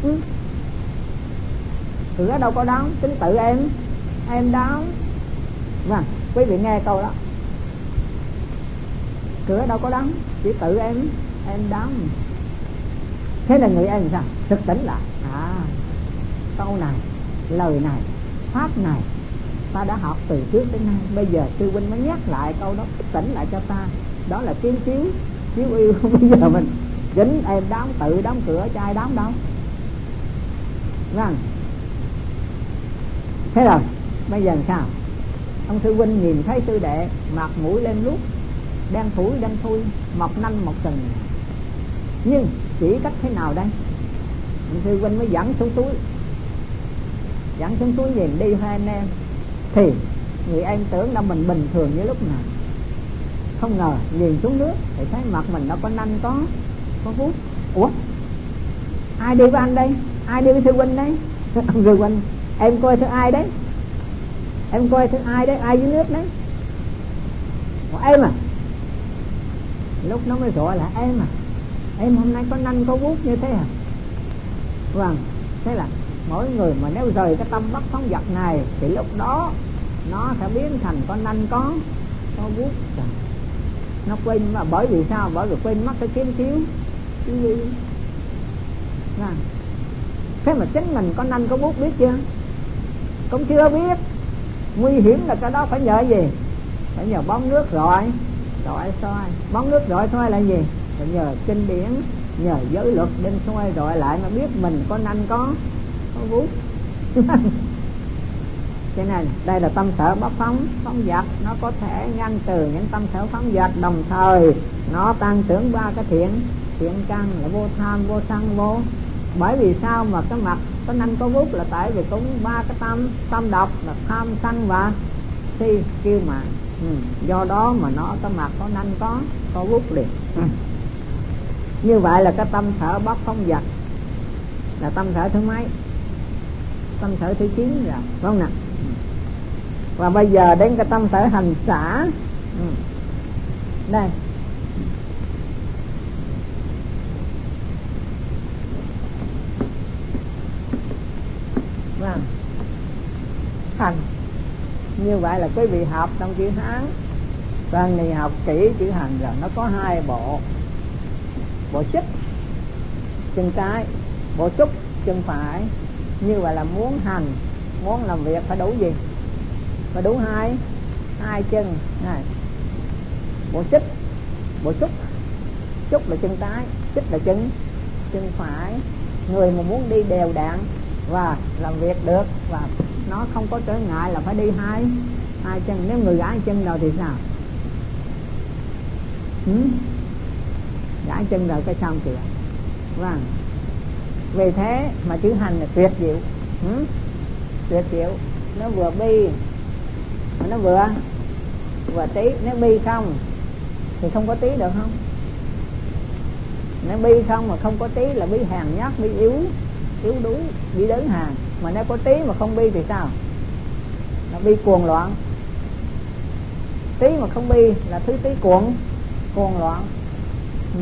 Ừ. cửa đâu có đóng chính tự em em đóng vâng quý vị nghe câu đó. Cửa đâu có đóng chỉ tự em em đóng thế là người em sao? Thực tỉnh lại. À câu này, lời này, pháp này, ta đã học từ trước đến nay. Bây giờ sư huynh mới nhắc lại câu đó tỉnh lại cho ta. Đó là kiến chiếu chiếu yêu. Bây giờ mình chính em đóng, tự đóng cửa cho ai đóng. Đâu vâng thế rồi, bây giờ sao? Ông sư huynh nhìn thấy sư đệ mặt mũi lên lút đang phủi đang thui, mọc nanh, mọc sừng. Nhưng chỉ cách thế nào đây? Ông sư huynh mới dẫn xuống túi dẫn xuống túi nhìn đi hai anh em. Thì người em tưởng là mình bình thường như lúc nào. Không ngờ nhìn xuống nước thì thấy mặt mình nó có nanh có có hút ủa? Ai đi với anh đây? Ai đi với sư huynh đấy? Ông sư huynh. Em coi thứ ai đấy? Em coi thứ ai đấy? Ai dưới nước đấy? Ủa, em à? Lúc nó mới gọi là em à? Em hôm nay có nanh có vuốt như thế à? Vâng thế là mỗi người mà nếu rời cái tâm bất phóng vật này thì lúc đó nó sẽ biến thành con nanh có có vuốt. Nó quên mà bởi vì sao? Bởi vì quên mất cái kiếm chiếu cái à. thế mà chính mình có nanh có bút biết chưa? Cũng chưa biết. Nguy hiểm là cái đó phải nhờ gì? Phải nhờ bóng nước rọi. Rọi soi bóng nước rọi soi là gì? Phải nhờ kinh điển, nhờ giới luật nên soi rọi lại mà biết mình có nanh có có bút. Cho nên đây là tâm sở bất phóng phóng dật. Nó có thể ngăn từ những tâm sở phóng dật. Đồng thời, nó tăng trưởng ba cái thiện thiện căn là vô tham, vô sân, vô. Bởi vì sao mà cái mặt có năm có vút là tại vì cũng ba cái tâm tâm độc là tham, sân và si kêu mà. Ừ. do đó mà nó, cái mặt có năm có có vút liền. Ừ. như vậy là cái tâm sở bất phóng vật là tâm sở thứ mấy? Tâm sở thứ chín rồi, phải không nè ừ. và bây giờ đến cái tâm sở hành xã ừ. đây. Vâng hành như vậy là quý vị học trong chữ hán và người học kỹ chữ hành rồi nó có hai bộ. Bộ xích chân trái, bộ trúc, chân phải. Như vậy là muốn hành, muốn làm việc phải đủ gì? Phải đủ hai hai chân. Này. Bộ xích bộ trúc. Trúc là chân trái xích là chân chân phải. Người mà muốn đi đều đặn và làm việc được. Và nó không có trở ngại là phải đi hai hai chân. Nếu người gãi chân rồi thì sao? Ừ? gãi chân rồi cái xong kìa vâng. Vì thế mà chữ hành là tuyệt diệu. Ừ? tuyệt diệu. Nó vừa bi, mà nó vừa vừa tí. Nếu bi không thì không có tí được không? Nếu bi không mà không có tí là bi hèn nhát, bi yếu yếu đuối bị đớn hàng mà nếu có tí mà không bi thì sao là bi cuồng loạn tí mà không bi là thứ tí cuồng cuồng loạn ừ.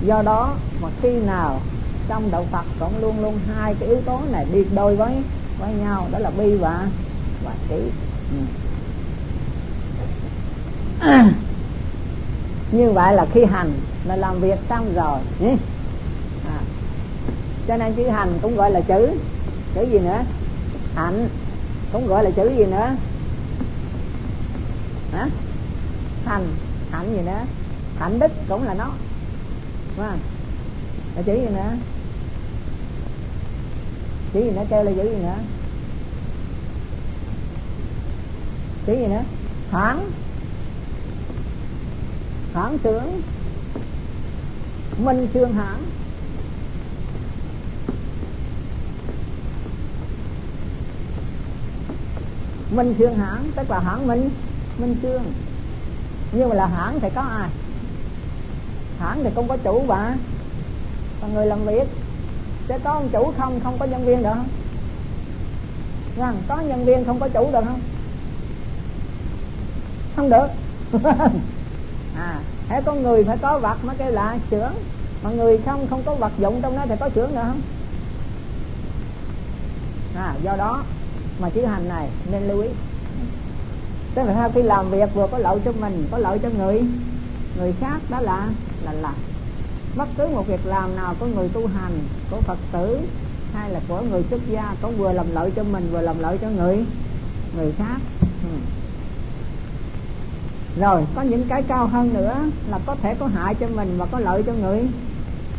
do đó mà khi nào trong đạo Phật cũng luôn luôn hai cái yếu tố này đi đôi với với nhau, đó là bi và và trí ừ. như vậy là khi hành, là làm việc xong rồi. Ừ cho nên chữ hành cũng gọi là chữ. Chữ gì nữa? Hạnh. Cũng gọi là chữ gì nữa? Hả? Hành hạnh gì nữa? Hạnh đức cũng là nó. Đúng không? là chữ gì nữa? Chữ gì nữa? Kêu là chữ gì nữa? Chữ gì nữa? Hoảng hoảng tưởng minh xương hãng minh xương hãng, tức là hãng minh minh xương nhưng mà là hãng thì có ai? Hãng thì không có chủ và và người làm việc, sẽ có ông chủ không không có nhân viên được. Không rằng có nhân viên không có chủ được không? Không được. À hãy có người phải có vật mới kêu là trưởng. Mà người không không có vật dụng trong đó thì có trưởng nữa không? À do đó mà chữ hành này, nên lưu ý. Tức là sau khi làm việc vừa có lợi cho mình, có lợi cho người người khác, đó là là là bất cứ một việc làm nào của người tu hành, của phật tử, hay là của người xuất gia cũng vừa làm lợi cho mình, vừa làm lợi cho người người khác. Ừ. rồi, có những cái cao hơn nữa là có thể có hại cho mình và có lợi cho người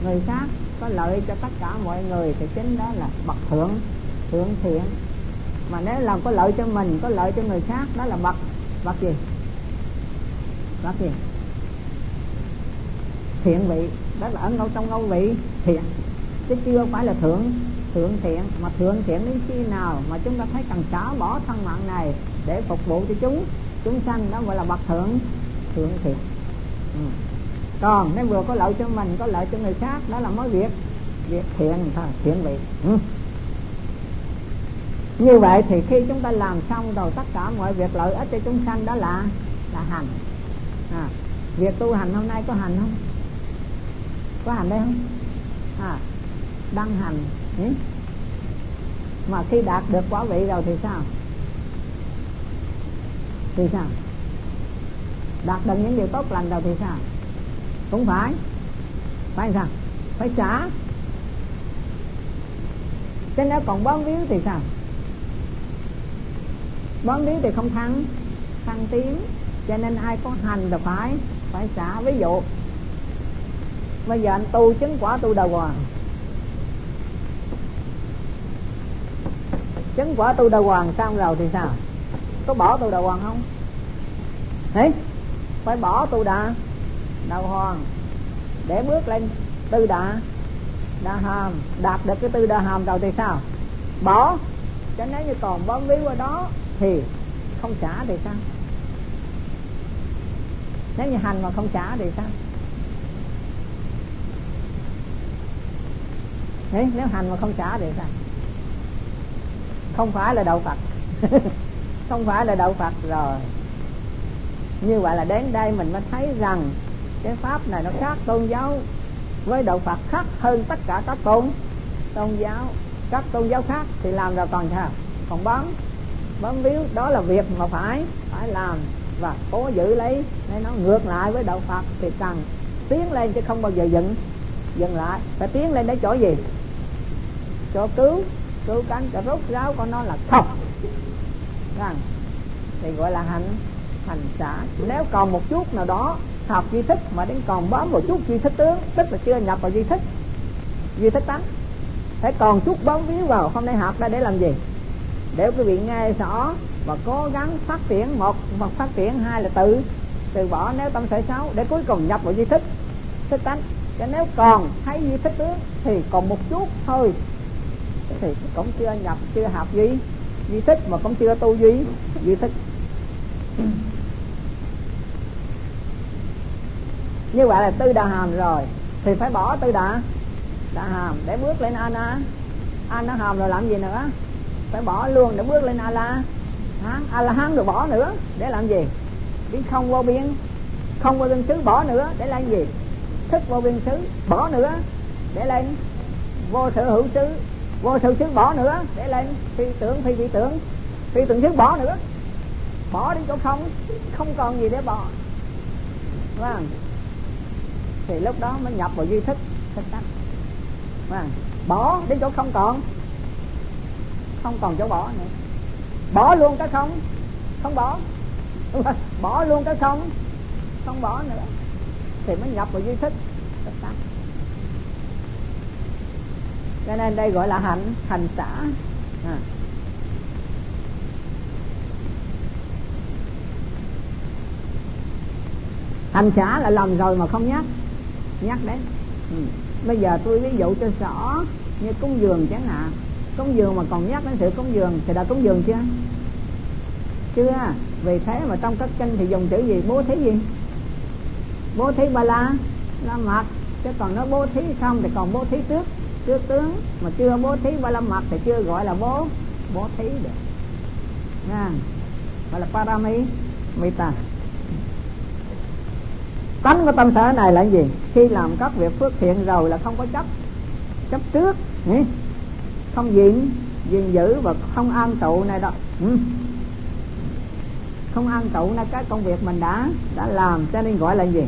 người khác, có lợi cho tất cả mọi người, thì chính đó là bậc thượng thượng thiện mà nếu làm có lợi cho mình, có lợi cho người khác, đó là bậc bậc gì? Bậc gì? Thiện vị. Đó là ở ngâu, trong ngâu vị, thiện. Chứ chưa phải là thượng thượng thiện. Mà thượng thiện đến khi nào mà chúng ta thấy cần xả bỏ thân mạng này để phục vụ cho chúng chúng sanh, đó gọi là bậc thượng thượng thiện. Ừ. còn nếu vừa có lợi cho mình, có lợi cho người khác, đó là mới việc việc thiện thôi thiện vị. Ừ như vậy thì khi chúng ta làm xong rồi tất cả mọi việc lợi ích cho chúng sanh đó là là hành. À, việc tu hành hôm nay có hành không? Có hành đây không? À đăng hành ừ? mà khi đạt được quả vị rồi thì sao? Thì sao? Đạt được những điều tốt lành rồi thì sao? Cũng phải. Phải sao? Phải trả. Chứ nếu còn bám víu thì sao? Bón víu thì không thăng thăng tiến, cho nên ai có hành là phải phải xả. Ví dụ, bây giờ anh tu chứng quả tu đà hoàng chứng quả tu đà hoàng xong rồi thì sao? Có bỏ tu đà hoàng không? Thế phải bỏ tu đà. Đà hoàng, để bước lên tư đà. Đà hàm, đạt được cái tư đà hàm rồi thì sao? Bỏ. Cho nếu như còn bám víu ở đó thì không trả thì sao? Nếu như hành mà không trả thì sao? Đấy, nếu hành mà không trả thì sao? Không phải là đạo phật. Không phải là đạo phật rồi. Như vậy là đến đây mình mới thấy rằng cái pháp này nó khác tôn giáo với đạo phật khác hơn tất cả các tôn tôn giáo. Các tôn giáo khác thì làm rồi còn sao còn bám bám víu, đó là việc mà phải phải làm và cố giữ lấy. Nên nó ngược lại với đạo phật thì cần tiến lên chứ không bao giờ dừng dừng lại. Phải tiến lên đến chỗ gì? Cho cứu cứu cánh cho rút ráo con nó là không rằng thì gọi là hành hành xã nếu còn một chút nào đó, học duy thức mà đến còn bám một chút duy thức tướng, tức là chưa nhập vào duy thức duy thức tánh. Phải còn chút bám víu vào hôm nay học ra để làm gì? Để quý vị nghe rõ và cố gắng phát triển một hoặc phát triển, hai là tự, từ bỏ nếu tâm sở xấu để cuối cùng nhập vào di thích thích tánh. Cho nếu còn thấy di thích tướng thì còn một chút thôi. Thì cũng chưa nhập, chưa học gì. Di thích mà cũng chưa tu duy di thích như vậy là tư đà hàm rồi. Thì phải bỏ tư đà đà hàm để bước lên ana. Ana hàm rồi làm gì nữa? Phải bỏ luôn, để bước lên a la hán a la hán rồi bỏ nữa, để làm gì? Biến không vô biên, không vô biên xứ bỏ nữa, để làm gì? Thức vô biên xứ bỏ nữa, để lên vô sở hữu xứ, vô sự xứ bỏ nữa, để lên phi tưởng, phi vị tưởng. Phi tưởng xứ bỏ nữa. Bỏ đi chỗ không không còn gì để bỏ. Vâng thì lúc đó mới nhập vào duy thức thức tắc vâng bỏ đến chỗ không còn không còn chỗ bỏ nữa. Bỏ luôn cái không. Không bỏ. Bỏ luôn cái không. Không bỏ nữa. Thì mới nhập vào duy thức cho nên đây gọi là hạnh, hành xã à. hành xã là làm rồi mà không nhắc. Nhắc đấy. Ừ. bây giờ tôi ví dụ cho rõ như cúng dường chẳng hạn cúng dường mà còn nhắc đến sự cúng dường thì đã cúng dường chưa? Chưa à. vì thế mà trong các kinh thì dùng chữ gì? Bố thí gì? Bố thí ba la la mặt chứ còn nó bố thí xong thì còn bố thí trước. Trước tướng mà chưa bố thí ba la mặt thì chưa gọi là bố. Bố thí được. Nha. Gọi là parami mita tánh của tâm sở này là gì? Khi làm các việc phước thiện rồi là không có chấp. Chấp trước. Nhỉ không diện gìn giữ và không an tụ này đó. Ừ. không an tụ là cái công việc mình đã đã làm, cho nên gọi là gì?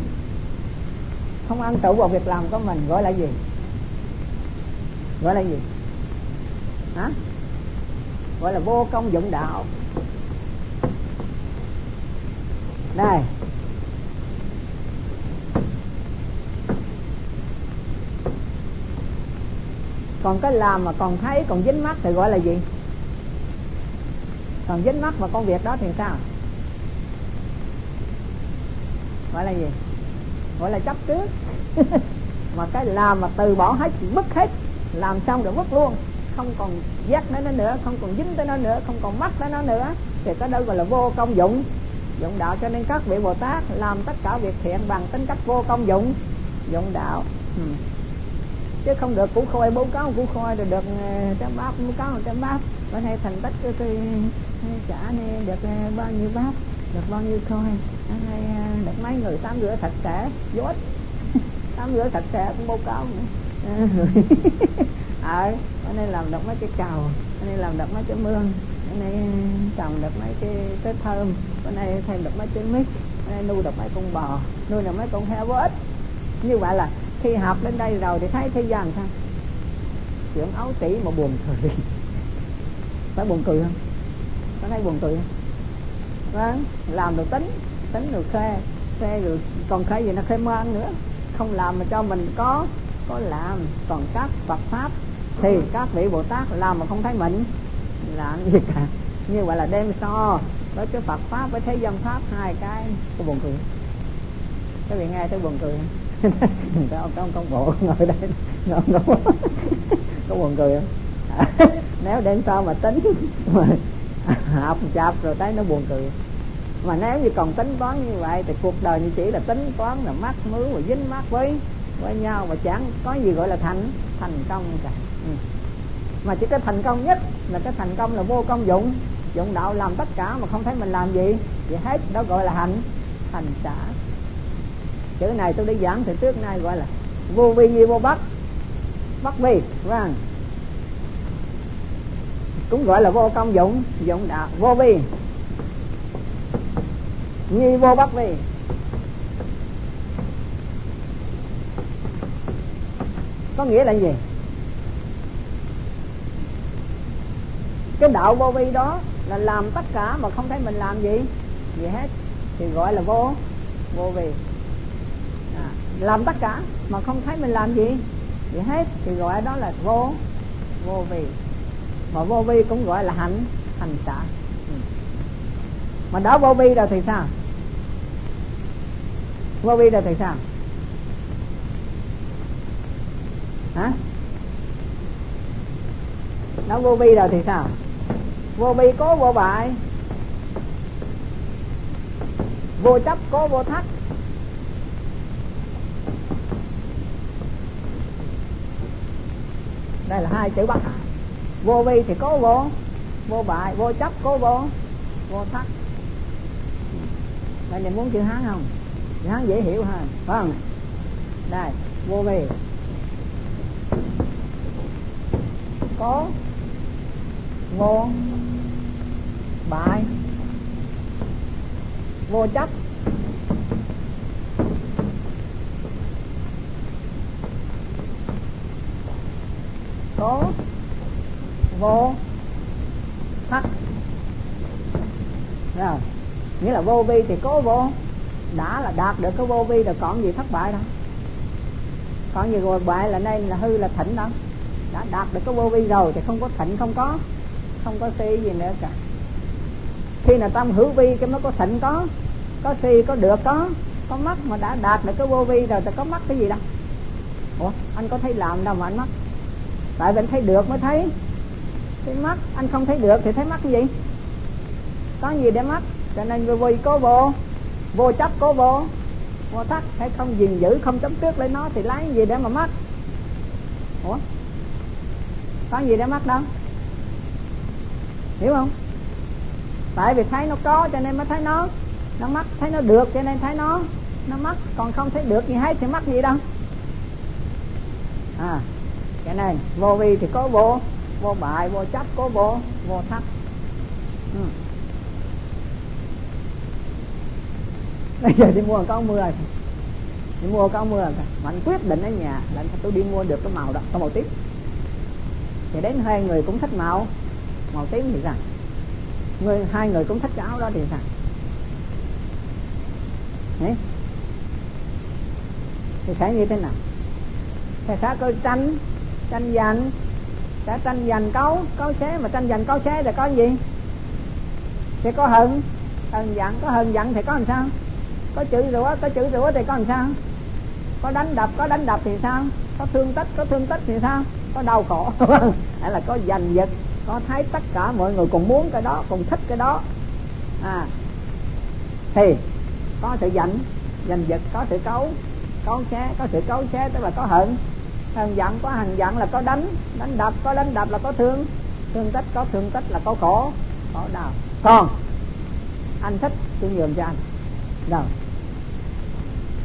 Không an tụ vào việc làm của mình gọi là gì? Gọi là gì? Hả? Gọi là vô công dụng đạo. Đây. Còn cái làm mà còn thấy, còn dính mắt thì gọi là gì? Còn dính mắt vào công việc đó thì sao? Gọi là gì? Gọi là chấp trước. Mà cái làm mà từ bỏ hết, mất hết, làm xong rồi mất luôn. Không còn dắt nó nó nữa, không còn dính tới nó nữa, không còn mắc tới nó nữa. Thì cái đó gọi là vô công dụng. Dụng đạo cho nên các vị bồ tát làm tất cả việc thiện bằng tính cách vô công dụng. Dụng đạo. Ừ chứ không được củ khôi bố cáo củ khôi rồi được trăm bát bố cáo trăm bát bên nay thành tích cái tôi trả này ờ, được bao nhiêu bát được bao nhiêu khôi hay ờ, được mấy người tắm rửa thật sẽ dốt tắm rửa thật sẽ cũng bố cáo nữa. Ờ à, nay làm được mấy cái cầu bữa nay làm được mấy cái mương bữa nay ờ, trồng được mấy cái cái thơm bữa nay thêm được mấy cái mít nay nuôi được mấy con bò nuôi được mấy con heo ít như vậy là khi học đến đây rồi thì thấy thế gian sao? Chuyện ấu tỷ mà buồn cười. Phải buồn cười không? Có thấy buồn cười không? Vâng làm được tính tính được khê khê được, còn khê gì nó khê ngoan nữa. Không làm mà cho mình có có làm. Còn các Phật pháp thì các vị Bồ Tát làm mà không thấy mình. Làm gì cả? Như vậy là đem so với cái Phật pháp, với thế dân pháp hai cái. Có buồn cười các vị nghe thấy buồn cười không cái công bộ ngồi đây? Ngồi có có buồn cười không? À, nếu đêm sau mà tính mà học chạp rồi thấy nó buồn cười. Mà nếu như còn tính toán như vậy thì cuộc đời như chỉ là tính toán là mắc mứa và dính mắc với với nhau và chẳng có gì gọi là thành thành công cả. Ừ. mà chỉ cái thành công nhất là cái thành công là vô công dụng. Dụng đạo làm tất cả mà không thấy mình làm gì vậy hết đó gọi là hạnh thành trả chữ này tôi đi giảng thì trước nay gọi là vô vi di vô bất bất vi vâng cũng gọi là vô công dụng dụng đạo, vô vi. Nhi vô bất vi. Có nghĩa là gì? Cái đạo vô vi đó là làm tất cả mà không thấy mình làm gì gì hết, thì gọi là vô vô vi làm tất cả, mà không thấy mình làm gì, thì hết, thì gọi đó là vô vô vi. Mà vô vi cũng gọi là hạnh, hành xả ừ. mà đã vô vi rồi thì sao? Vô vi rồi thì sao? Hả? Nó vô vi rồi thì sao? Vô vi có vô bại, vô chấp có vô thắt đây là hai chữ bất hại vô vi thì có vô vô bại, vô chấp có vô vô thắc đây mình muốn chữ hán không? Chữ hán dễ hiểu hơn. Phải không? Đây, vô vi. Có, vô, bại, vô chấp. Số vô thắt rồi nghĩa là vô vi thì cố vô. Đã là đạt được cái vô vi rồi, còn gì thất bại đâu. Còn gì rồi, bại là nên là hư là thịnh đâu đã đạt được cái vô vi rồi thì không có thịnh, không có không có si gì nữa cả. Khi nào tâm hữu vi cái nó có thịnh có có si, có được, có có mắt mà đã đạt được cái vô vi rồi thì có mắt cái gì đâu. Ủa, anh có thấy làm đâu mà anh mắt? Tại vì anh thấy được mới thấy. Thấy mắt, anh không thấy được thì thấy mắt cái gì? Có gì để mắt? Cho nên người vi có vô. Vô chấp có vô. Vô thắt hay không gìn giữ, không chấm trước lấy nó thì lấy gì để mà mắt? Ủa? Có gì để mắt đâu? Hiểu không? Tại vì thấy nó có cho nên mới thấy nó. Nó mắt, thấy nó được cho nên thấy nó. Nó mắt, còn không thấy được gì hết thì mắt gì đâu? À cho này, vô vi thì có vô vô bại, vô chấp, có vô vô thắt ừ. bây giờ đi mua có mưa đi mua có mưa mà anh quyết định ở nhà là tôi đi mua được cái màu đó. Cái màu tím. Thì đến hai người cũng thích màu. Màu tím thì sao? Người, hai người cũng thích cái áo đó thì sao? Đấy. thì sẽ như thế nào? Thì sẽ có tranh tranh giành. Sẽ tranh giành cấu cấu xé mà tranh giành cấu xé thì có gì? Thì có hận. Hận giận, có hận giận thì có làm sao? Có chữ rủa, có chữ rủa thì có làm sao? Có đánh đập, có đánh đập thì sao? Có thương tích, có thương tích thì sao? Có đau khổ. Hay là có giành giật. Có thấy tất cả mọi người cùng muốn cái đó, cùng thích cái đó. À thì có sự giận, giành giật, có sự cấu cấu xé, có sự cấu xé, tức là có hận hận dạng có hận dạng là có đánh đánh đập có đánh đập là có thương thương tích có thương tích là có khổ khổ đau. Còn anh thích tôi nhường cho anh. Rồi.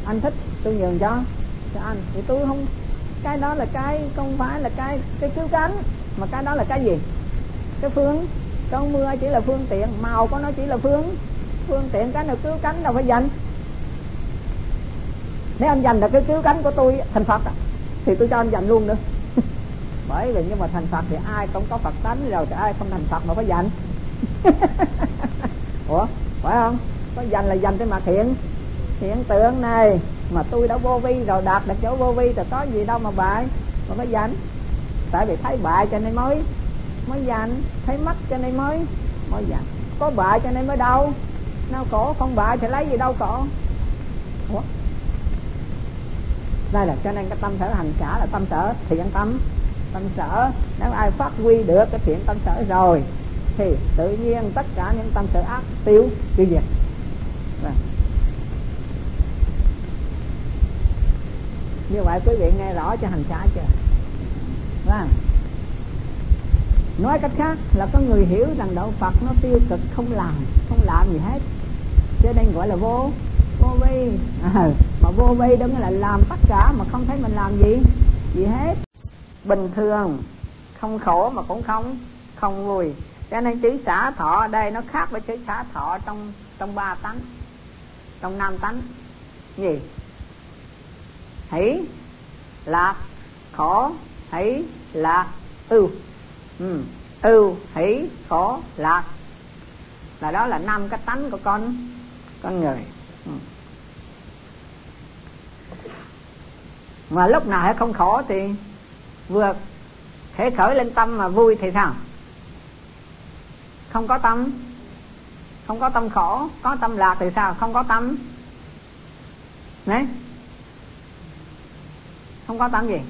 Anh thích tôi nhường cho cho anh. Thì tôi không, cái đó là cái, không phải là cái cái cứu cánh, mà cái đó là cái gì? Cái phương. Con mưa chỉ là phương tiện, màu của nó chỉ là phương. Phương tiện cái nào cứu cánh, đâu phải dành nếu anh dành được cái cứu cánh của tôi, thành phật à? Thì tôi cho anh dành luôn nữa. Bởi vì nhưng mà thành phật thì ai cũng có phật tánh rồi, thì ai không thành phật mà phải dành. Ủa, phải không? Có dành là dành trên mặt hiện hiện tượng này, mà tôi đã vô vi rồi, đạt được chỗ vô vi thì có gì đâu mà bại, mà phải dành. Tại vì thấy bại cho nên mới mới dành. Thấy mất cho nên mới mới dành. Có bại cho nên mới đau. Đau khổ, không bại thì lấy gì đâu khổ. Ủa? Đây là cho nên cái tâm sở hành xả là tâm sở thiện tâm. Tâm sở, nếu ai phát huy được cái thiện tâm sở rồi, thì tự nhiên tất cả những tâm sở ác tiêu tiêu diệt. Vâng. Như vậy quý vị nghe rõ cho hành xả chưa? Vâng. Nói cách khác là có người hiểu rằng đạo phật nó tiêu cực, không làm không làm gì hết. Cho nên gọi là vô vô vi. À, mà vô vi đó là làm tất cả mà không thấy mình làm gì. Gì hết. Bình thường. Không khổ mà cũng không không vui. Cho nên chữ xả thọ ở đây nó khác với chữ xả thọ trong trong ba tánh. Trong năm tánh. Gì? Hỷ lạc khổ hỷ lạc ưu. Ừ. ưu hỷ khổ lạc. Là đó là năm cái tánh của con con người. Ừ. mà lúc nào không khổ thì vừa thể khởi lên tâm mà vui thì sao? Không có tâm. Không có tâm khổ. Có tâm lạc thì sao? Không có tâm. Đấy. Không có tâm gì?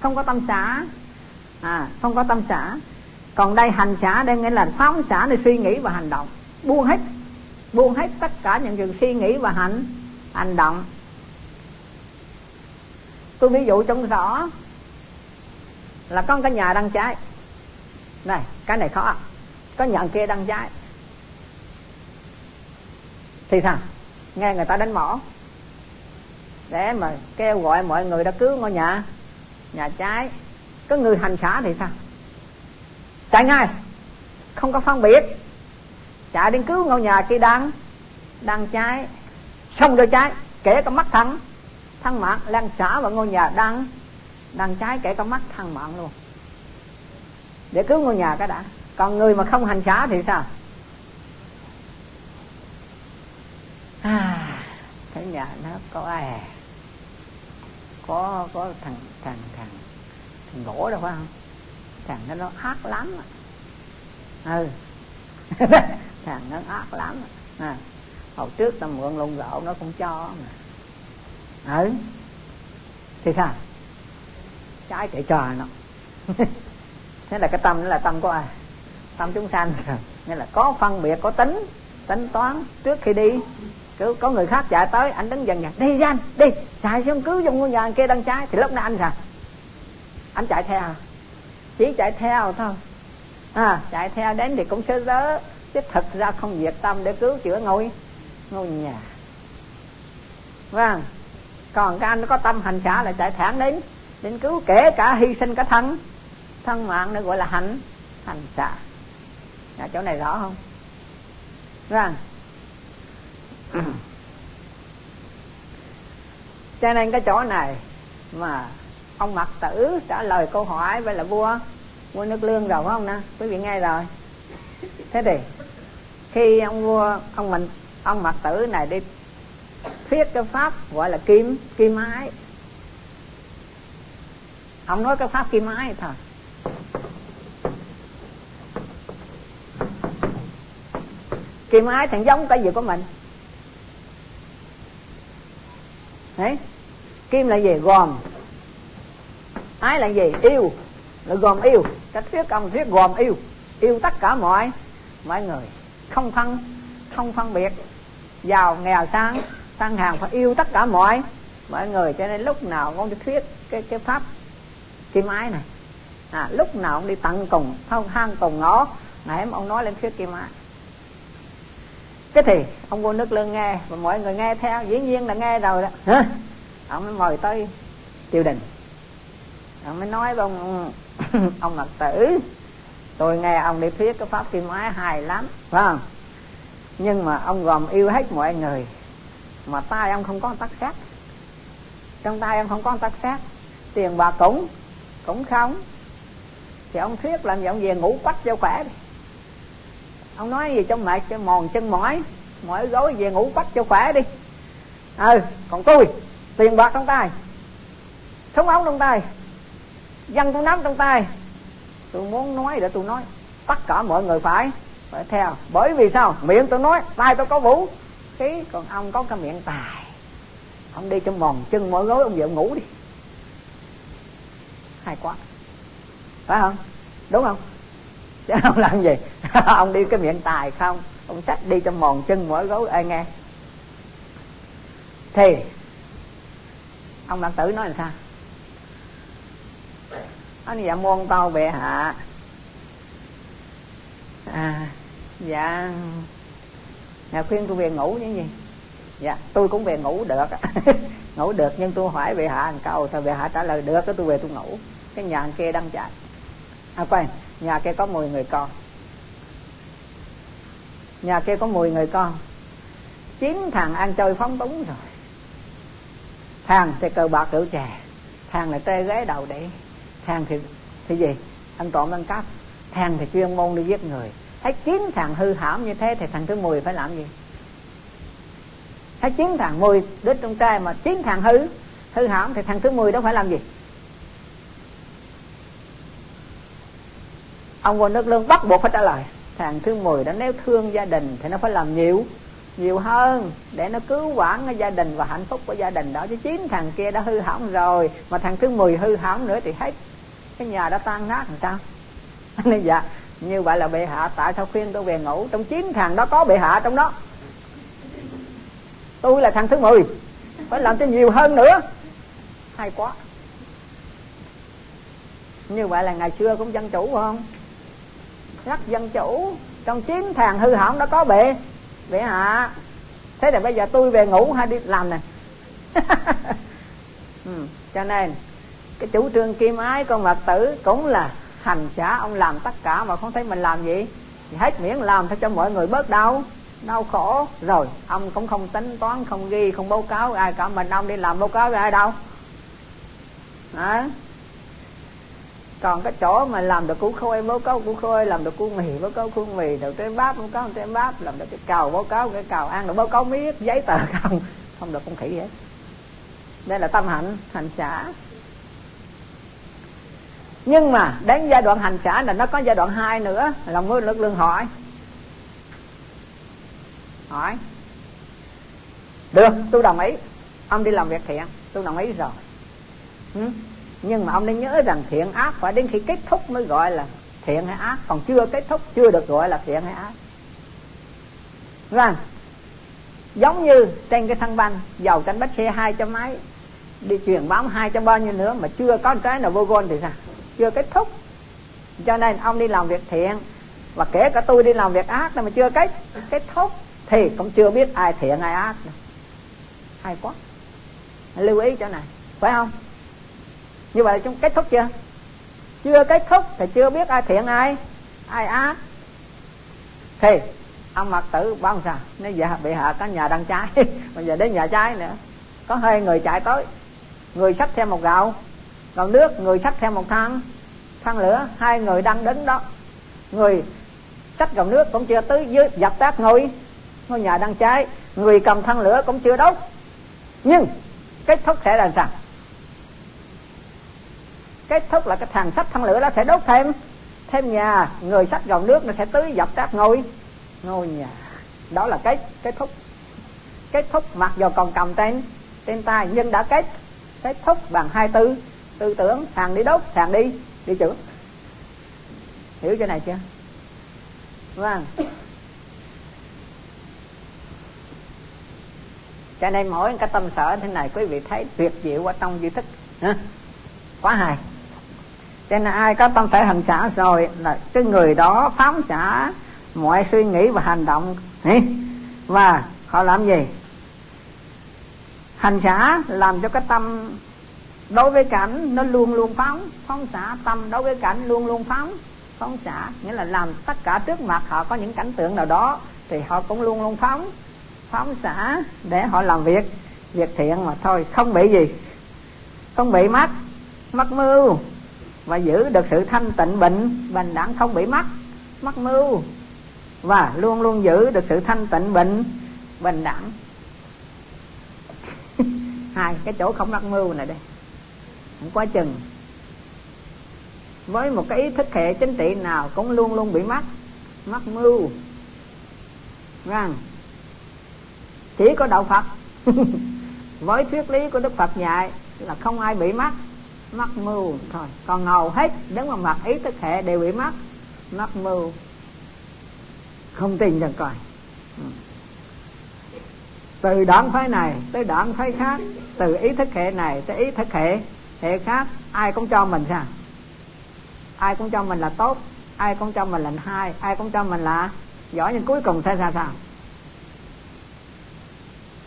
Không có tâm xả. À không có tâm xả. Còn đây hành xả đây nghĩa là phóng xả để suy nghĩ và hành động. Buông hết. Buông hết tất cả những chuyện suy nghĩ và hành hành động tôi ví dụ trong rõ, là có cái nhà đang cháy. Này, cái này khó. Có nhận kia đang cháy. Thì sao? Nghe người ta đánh mỏ để mà kêu gọi mọi người đã cứu ngôi nhà. Nhà cháy. Có người hành xã thì sao? Chạy ngay. Không có phân biệt. Chạy đến cứu ngôi nhà kia đang đang cháy. Xong rồi cháy. Kể cả mắt thẳng thằng mạng lan xả vào ngôi nhà đang đang cháy kể cả mắt thằng mạng luôn. Để cứu ngôi nhà cái đã. Còn người mà không hành xả thì sao? À. Cái nhà nó có ai? Có có thằng thằng thằng thằng gỗ đâu phải không? Thằng nó nó ác lắm ừ. Thằng nó ác lắm à. Hồi trước tao mượn lông gạo nó cũng cho mà ừ thì sao? Trái chạy trò nó. Thế là cái tâm đó là tâm của ai? Tâm chúng sanh. Nên là có phân biệt, có tính tính toán trước khi đi. Cứ có người khác chạy tới, anh đứng dần dần, đi ra anh, đi, chạy xuống, cứu dùng ngôi nhà kia đang trái. Thì lúc nào anh sao? Anh chạy theo. Chỉ chạy theo thôi. À chạy theo đến thì cũng sơ dớ chứ thật ra không diệt tâm để cứu chữa ngôi ngôi nhà. Vâng còn cái anh nó có tâm hành xả là chạy thẳng đến đến cứu kể cả hy sinh cả thân. Thân mạng nó gọi là hành hành xả à, chỗ này rõ không? Rằng cho nên cái chỗ này mà ông mặc tử trả lời câu hỏi với là vua vua nước lương rồi phải không nè quý vị nghe rồi. Thế thì khi ông vua ông mình ông mặc tử này đi thuyết cái pháp gọi là kim kim ái. Ông nói cái pháp kim ái thôi. Kim ái thì giống cái gì của mình? Đấy kim là gì? Gồm. Ái là gì? Yêu. Là gồm yêu. Cách thuyết ông thuyết gồm yêu. Yêu tất cả mọi mọi người. Không phân không phân biệt. Giàu, nghèo sang sang hàng phải yêu tất cả mọi. Mọi người cho nên lúc nào ông đi thuyết cái cái pháp kim ái này. À, lúc nào ông đi tận cùng không hang cùng ngõ nãy ông nói lên thuyết kim ái. Cái thì ông vua nước lương nghe và mọi người nghe theo dĩ nhiên là nghe rồi đó. Hả? Ông mới mời tới triều đình. Ông mới nói với ông ông mật tử tôi nghe ông đi thuyết cái pháp kim ái hài lắm. Phải không? Nhưng mà ông gồm yêu hết mọi người mà tay ông không có tắc sát trong tay ông không có tắc sát tiền bạc cũng cũng không. Thì ông thuyết làm gì ông về ngủ quách cho khỏe đi. Ông nói gì trong mệt, cho mòn chân mỏi mỏi gối về ngủ quách cho khỏe đi. Ừ còn tôi, tiền bạc trong tay, súng ống trong tay, dân tôi nắm trong tay. Tôi muốn nói để tôi nói, tất cả mọi người phải phải theo. Bởi vì sao? Miệng tôi nói, tay tôi có vũ khí còn ông có cái miệng tài. Ông đi trong mòn chân mỗi gối, ông về ông ngủ đi. Hay quá. Phải không? Đúng không? Chứ ông làm gì. Ông đi cái miệng tài không? Ông sách đi trong mòn chân mỗi gối. Ai nghe. Thì, ông bạn tử nói là sao? Anh dạ môn tao bệ hạ. À dạ nhà khuyên tôi về ngủ như gì? Dạ tôi cũng về ngủ được. Ngủ được nhưng tôi hỏi bệ hạ một câu thôi bệ hạ trả lời được cái tôi về tôi ngủ? Cái nhà kia đang chạy. À quên, nhà kia có 10 người con. Nhà kia có 10 người con. Chín thằng ăn chơi phóng túng rồi. Thằng thì cờ bạc rượu chè. Thằng là tê ghế đầu để thằng thì thì gì? Ăn trộm ăn cắp. Thằng thì chuyên môn đi giết người thấy chín thằng hư hỏng như thế thì thằng thứ 10 phải làm gì? Thấy chín thằng 10 đứa trong trai mà chín thằng hư hư hỏng thì thằng thứ 10 đó phải làm gì? Ông vua nước lương bắt buộc phải trả lời. Thằng thứ 10 đó nếu thương gia đình thì nó phải làm nhiều nhiều hơn để nó cứu quản cái gia đình và hạnh phúc của gia đình đó. Chứ chín thằng kia đã hư hỏng rồi, mà thằng thứ 10 hư hỏng nữa thì hết. Cái nhà đã tan nát làm sao? Nên dạ như vậy là bệ hạ tại sao khuyên tôi về ngủ? Trong chín thằng đó có bệ hạ trong đó. Tôi là thằng thứ 10 phải làm cho nhiều hơn nữa. Hay quá. Như vậy là ngày xưa cũng dân chủ không? Rất dân chủ. Trong chiến thằng hư hỏng đó có bệ. Bệ hạ thế là bây giờ tôi về ngủ hay đi làm nè. Ừ, cho nên cái chủ trương kim ái con mật tử cũng là hành trả ông làm tất cả mà không thấy mình làm gì. Thì hết miễn làm cho cho mọi người bớt đau. Đau khổ. Rồi, ông cũng không tính toán, không ghi, không báo cáo ai cả. Mình ông đi làm báo cáo với ai đâu? À. còn cái chỗ mà làm được củ khôi báo cáo củ khôi làm được cu mì, báo cáo cu mì được cái bắp, báo cáo cái bắp, làm được cái cào, báo cáo cái cào, ăn được báo cáo miết, giấy tờ không? Không được, không khỉ hết. Đây là tâm hạnh, hành xã nhưng mà đến giai đoạn hành xã là nó có giai đoạn hai nữa. Là mưa lực lương hỏi. Hỏi. Được, tôi đồng ý. Ông đi làm việc thiện. Tôi đồng ý rồi. Ừ? nhưng mà ông nên nhớ rằng thiện ác phải đến khi kết thúc mới gọi là thiện hay ác. Còn chưa kết thúc, chưa được gọi là thiện hay ác. Rằng giống như trên cái thân băng dầu tranh bách xe hai trăm mấy, đi truyền bám hai trăm bao nhiêu nữa mà chưa có cái nào vô gôn thì sao? Chưa kết thúc. Cho nên ông đi làm việc thiện, và kể cả tôi đi làm việc ác mà chưa kết kết thúc, thì cũng chưa biết ai thiện ai ác nữa. hay quá. Lưu ý chỗ này, phải không? Như vậy chúng kết thúc chưa? Chưa kết thúc thì chưa biết ai thiện ai ai ác. Thì, ông mặc tử bao sao? Nó dạ bị hạ có nhà đăng trái, bây giờ đến nhà trái nữa. Có hai người chạy tới, người sắp theo một gạo còn nước, người xách theo một thang thang lửa, hai người đang đứng đó. Người xách gạo nước cũng chưa tới dưới dập tắt ngồi ngôi nhà đang cháy, người cầm thang lửa cũng chưa đốt. Nhưng, kết thúc sẽ là sao? Kết thúc là cái thằng sách thang lửa nó sẽ đốt thêm. Thêm nhà, người sách gầu nước nó sẽ tưới dập tắt ngôi. Ngôi nhà. Đó là kết kết thúc. Kết thúc mặc dù còn cầm trên trên tay nhưng đã kết. Kết thúc bằng hai tư tư tưởng, thằng đi đốt, thằng đi đi chữa. Hiểu cái này chưa? Vâng cho nên mỗi cái tâm sở thế này, quý vị thấy tuyệt diệu qua trong duy thức. Ha? quá hài cho nên ai có tâm sở hành xả rồi là cái người đó phóng xả mọi suy nghĩ và hành động. Và họ làm gì? Hành xả làm cho cái tâm đối với cảnh, nó luôn luôn phóng phóng xả tâm. Đối với cảnh, luôn luôn phóng phóng xả. Nghĩa là làm tất cả trước mặt họ có những cảnh tượng nào đó, thì họ cũng luôn luôn phóng phóng xả để họ làm việc. Việc thiện mà thôi, không bị gì. Không bị mất mắc mưu. Và giữ được sự thanh tịnh, bệnh, bình đẳng, không bị mắc mắc mưu. Và luôn luôn giữ được sự thanh tịnh, bệnh, bình đẳng. Hai, cái chỗ không mắc mưu này đây không quá chừng. Với một cái ý thức hệ chính trị nào cũng luôn luôn bị mắc mắc mưu. Rằng chỉ có đạo phật. Với thuyết lý của đức phật dạy là không ai bị mắc mắc mưu thôi. Còn hầu hết đứng vào mặt ý thức hệ đều bị mắc mắc mưu. Không tin được coi. Ừ. Từ đoạn phái này tới đoạn phái khác, từ ý thức hệ này tới ý thức hệ hệ khác, ai cũng cho mình ra ai cũng cho mình là tốt, ai cũng cho mình là hai, ai cũng cho mình là giỏi, nhưng cuối cùng sẽ ra sao?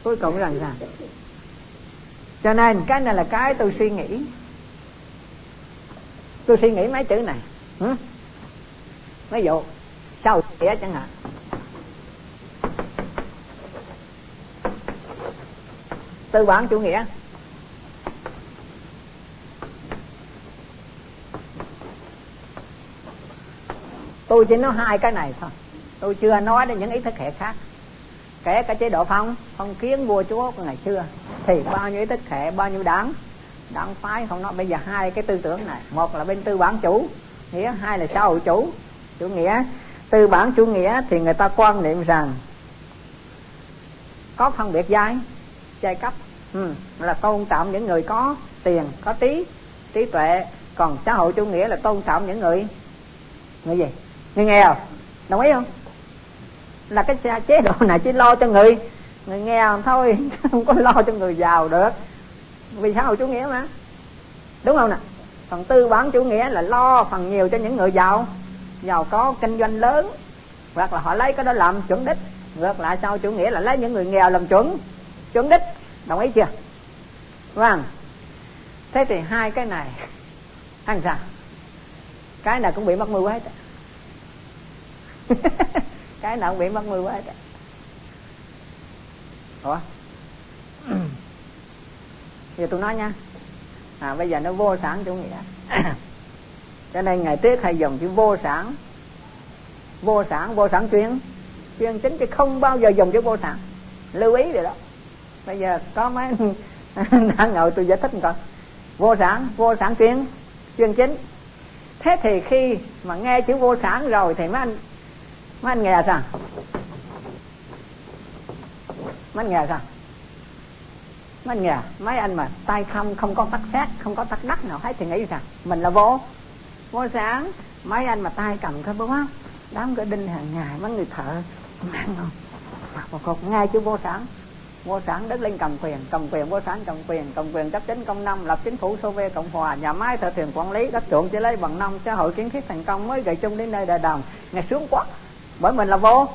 Cuối cùng là sao? Cho nên cái này là cái tôi suy nghĩ. Tôi suy nghĩ mấy chữ này. Hử? ví dụ sau nghĩa chẳng hạn? Tư bản chủ nghĩa. Tôi chỉ nói hai cái này thôi. Tôi chưa nói đến những ý thức hệ khác. Kể cả chế độ phong phong kiến vua chúa của ngày xưa thì bao nhiêu ý thức hệ bao nhiêu đảng đảng phái không nói bây giờ hai cái tư tưởng này. Một là bên tư bản chủ nghĩa hai là xã hội chủ chủ nghĩa. Tư bản chủ nghĩa thì người ta quan niệm rằng có phân biệt giai giai cấp. Ừ, là tôn trọng những người có tiền có trí trí tuệ. Còn xã hội chủ nghĩa là tôn trọng những người người gì? Người nghèo đồng ý không? Là cái chế độ này chỉ lo cho người. Người nghèo thôi, không có lo cho người giàu được. Vì xã hội chủ nghĩa mà? Đúng không nè? Phần tư bản chủ nghĩa là lo phần nhiều cho những người giàu. Giàu có kinh doanh lớn. Hoặc là họ lấy cái đó làm chuẩn đích. Ngược lại sau chủ nghĩa là lấy những người nghèo làm chuẩn. Chuẩn đích. Đồng ý chưa? Vâng. Thế thì hai cái này, ăn sao? Cái nào cũng bị mất mưu hết cái nào cũng bị mất mưu hết ủa? Giờ tôi nói nha. À bây giờ nó vô sản chủ nghĩa. Cho nên ngày trước hay dùng chữ vô sản. Vô sản vô sản chuyên. Chuyên chính chứ không bao giờ dùng chữ vô sản. Lưu ý rồi đó. Bây giờ có mấy đang ngồi tôi giải thích một coi vô sản vô sản chuyên. Chuyên chính. Thế thì khi mà nghe chữ vô sản rồi thì mấy anh mắt nghe sao? Mắt nghe sao? Mắt nghe mấy anh mà tay không không có tắc xét không có tắc đắc nào hết thì nghĩ sao? Mình là vô. Vô sản mấy anh mà tay cầm cái búa, đám cái đinh hàng ngày, mấy người thợ nặng không một cột ngay chứ vô sản vô sản đất lên cầm quyền cầm quyền, vô sản cầm quyền cầm quyền chấp chính công năm, lập chính phủ xô viết cộng hòa. Nhà máy thợ thuyền quản lý đất trưởng chỉ lấy bằng năm, xã hội kiến thiết thành công, mới gậy chung đến nơi đại đồng ngày sướng quá bởi mình là vô.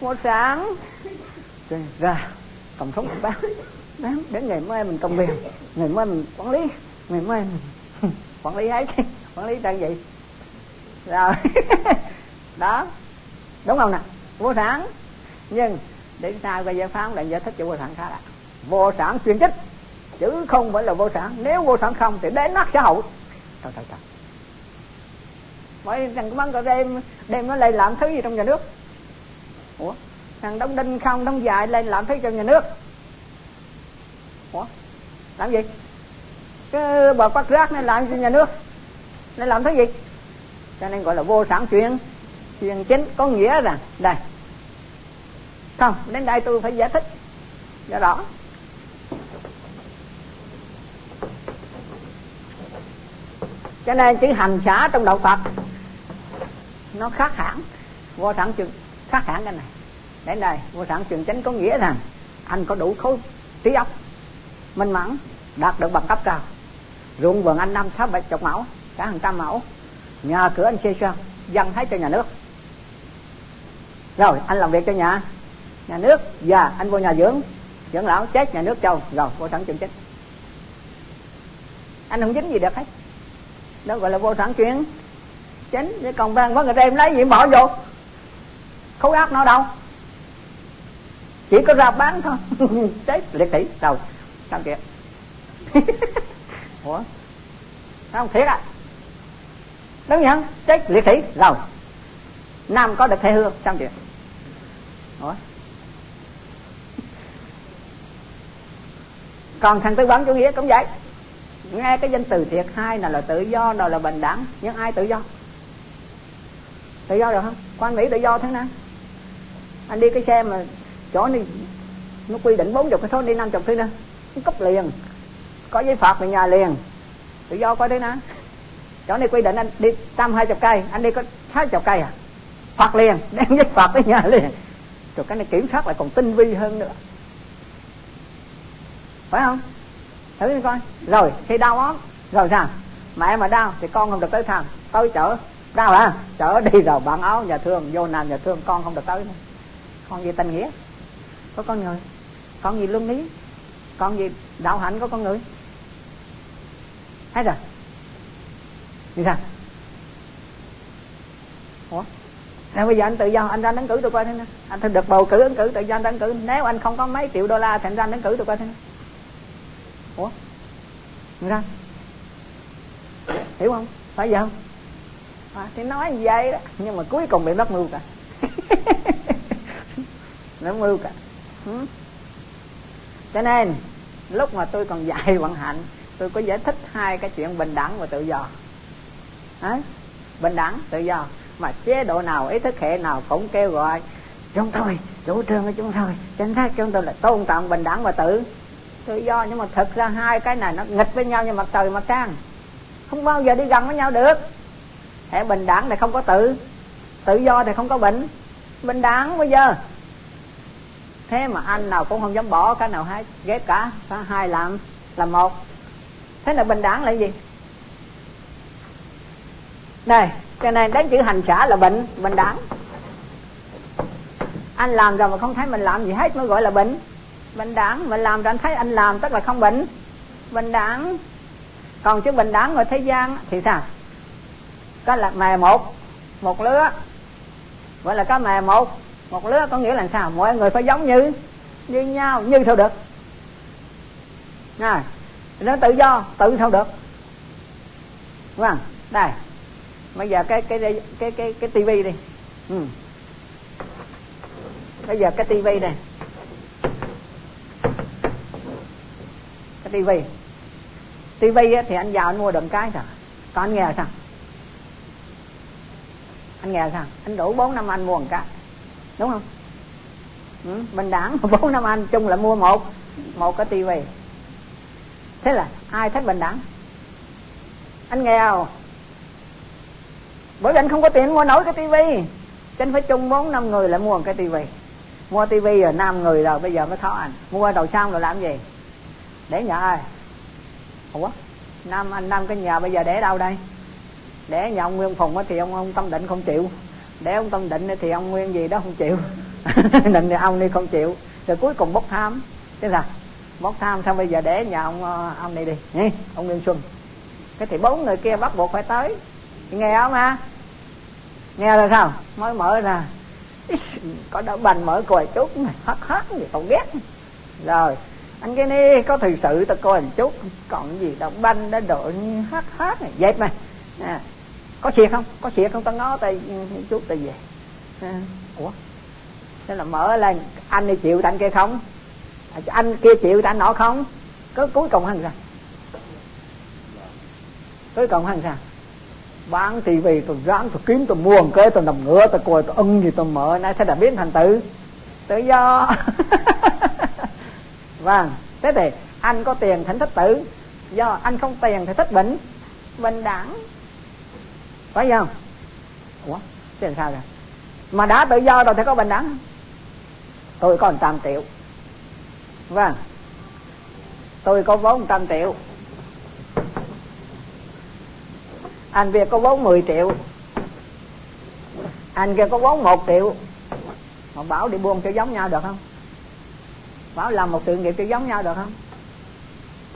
Vô sản rồi ra cầm súng bắn. Bắn đến ngày mai mình cầm quyền ngày mai mình quản lý. Ngày mai mình quản lý ấy. Quản lý trang gì rồi. Đó. Đúng không nè? Vô sản nhưng để sao cái giải phán lại giải thích chữ vô sản khác ạ. Vô sản chuyên trích chứ không phải là vô sản nếu vô sản không thì đến nát xã hội. Trời trời trời bởi thằng bán cờ đem đem nó lên làm thứ gì trong nhà nước? Ủa? Thằng đóng đinh không đóng dài lên làm thứ trong nhà nước. Ủa? Làm gì? Cái bà quát rác này làm cho nhà nước. Này làm thứ gì? Cho nên gọi là vô sản chuyện, chuyện chính có nghĩa rằng đây. Không đến đây tôi phải giải thích. Cho rõ. Cho nên chữ hành xã trong đạo phật nó khác hẳn. Vô sản trường khác hẳn cái này. Đến đây vô sản trường chánh có nghĩa rằng, anh có đủ khối trí óc, minh mẫn, đạt được bằng cấp cao. Ruộng vườn anh năm sáu bảy chục mẫu, cả hàng trăm mẫu. Nhà cửa anh xây xong dân thấy cho nhà nước. Rồi, anh làm việc cho nhà. Nhà nước và anh vô nhà dưỡng. Dưỡng lão, chết nhà nước châu rồi, vô sản chừng chết anh không dính gì được hết. Đó gọi là vô sản chuyển chính chứ còn vang có người em lấy gì bỏ vô. Khối óc nó đâu? Chỉ có ra bán thôi. Chết liệt sĩ. Đâu sao kìa? Ủa? Không thiệt à? Đúng nhận chết liệt sĩ. Rồi. Nam có được thể hương sao kìa? Ủa? Còn thằng tư vấn chủ nghĩa cũng vậy. Nghe cái danh từ thiệt, hai là là tự do, nào là bình đẳng, nhưng ai tự do? Tự do được không? Quan mỹ tự do thế nào anh đi cái xe mà chỗ này nó quy định bốn chục cái số đi năm chục thứ nữa nó cấp liền. Có giấy phạt về nhà liền. Tự do coi thế nào chỗ này quy định anh đi trăm hai chục cây, anh đi có sáu chục cây à? Phạt liền, đem giấy phạt tới nhà liền. Rồi cái này kiểm soát lại còn tinh vi hơn nữa. Phải không? Thử đi coi. Rồi, khi đau ốm, rồi sao? Mẹ mà đau thì con không được tới thăm. Tới chở sao hả chở đi rồi bạn áo nhà thương, vô nằm nhà thương, con không được tới nữa. Con gì tình nghĩa? Có con người. Con gì lương lý con gì đạo hạnh có con người? Hết rồi. Như sao ủa? Nên bây giờ anh tự do, anh ra ứng cử tôi coi thế nào? Anh được bầu cử ứng cử, tự do anh ứng cử. Nếu anh không có mấy triệu đô la thì anh ra ứng cử tôi coi thế nào? Ủa? Ra. Hiểu không? Phải vậy không? À, thì nói như vậy đó. Nhưng mà cuối cùng bị mất mưu cả. Mất mưu cả. Ừ. cho nên lúc mà tôi còn dạy vận hạnh tôi có giải thích hai cái chuyện bình đẳng và tự do. À, bình đẳng tự do. Mà chế độ nào ý thức hệ nào cũng kêu gọi chúng tôi chủ trương của chúng tôi chính xác. Chúng tôi là tôn trọng bình đẳng và tự tự do. Nhưng mà thực ra hai cái này nó nghịch với nhau như mặt trời mặt trăng không bao giờ đi gần với nhau được hệ bình đẳng này không có tự. Tự do thì không có bệnh. Bình đẳng bây giờ. Thế mà anh nào cũng không dám bỏ cái nào hai ghép cả cả hai làm làm một. Thế là bình đẳng là gì? Đây cho nên đến chữ hành xả là bệnh, bình đẳng. Anh làm rồi mà không thấy mình làm gì hết mới gọi là bệnh. Bình đẳng mình làm rồi anh thấy anh làm, tức là không bệnh. Bình đẳng. Còn chữ bình đẳng ở thế gian thì sao? Có là mè một một lứa. Gọi là có mè một một lứa có nghĩa là sao? Mọi người phải giống như như nhau như sao được. À, nó tự do tự sao được. Vâng đây bây giờ cái cái cái cái cái, cái tivi đi. Ừ. bây giờ cái tivi này. Cái tivi. Tivi thì anh giàu anh mua được cái sao còn anh nghèo sao anh nghèo sao? Anh đủ bốn năm anh mua một cái. Đúng không? Ừ, bình đẳng. Bốn năm anh chung là mua một. Một cái tivi. Thế là ai thích bình đẳng? Anh nghèo. Bởi vì anh không có tiền mua nổi cái tivi. Cho anh phải chung bốn năm người lại mua một cái tivi. Mua tivi rồi năm người rồi bây giờ mới khó anh mua đầu xong rồi làm gì? Để nhà ai? Ủa? Năm anh năm cái nhà bây giờ để đâu đây? Để nhà ông nguyên phùng thì ông ông tâm định không chịu. Để ông tâm định thì ông nguyên gì đó không chịu. Định thì ông đi không chịu. Rồi cuối cùng bốc tham thế là bốc tham xong bây giờ để nhà ông ờ, ông này đi nhé ông nguyên xuân. Cái thì bốn người kia bắt buộc phải tới. Nghe không ha? Nghe rồi sao? Mới mở ra. Có đỡ bành mở coi chút. Hắt hắt gì còn ghét. Rồi anh cái này có thực sự tao coi một chút. Còn gì đâu banh đã đội hát hát này. Dẹp này à, có thiệt không? Có thiệt không? Ta ngó tay chút tay về. À, ủa? Thế là mở lên anh đi chịu anh kia không? À, anh kia chịu anh nọ không? Có cuối cùng hằng sao? Cuối cùng hằng sao? Bán tivi tôi ráng tôi kiếm tôi mua một cái tôi nằm ngửa tôi coi tôi ưng gì tôi mở. Nay sẽ đã biến thành tự tự do. Vâng thế thì anh có tiền thì thích tử do anh không tiền thì thích bệnh. Bình đẳng phải không? Ủa, thế làm sao rồi mà đã tự do rồi thì có bình đẳng tôi có một trăm triệu. Vâng. Tôi có vốn một trăm triệu. Anh Việt có vốn 10 triệu. Anh kia có vốn một triệu. Mà bảo đi buôn cho giống nhau được không? Bảo làm một sự nghiệp cho giống nhau được không?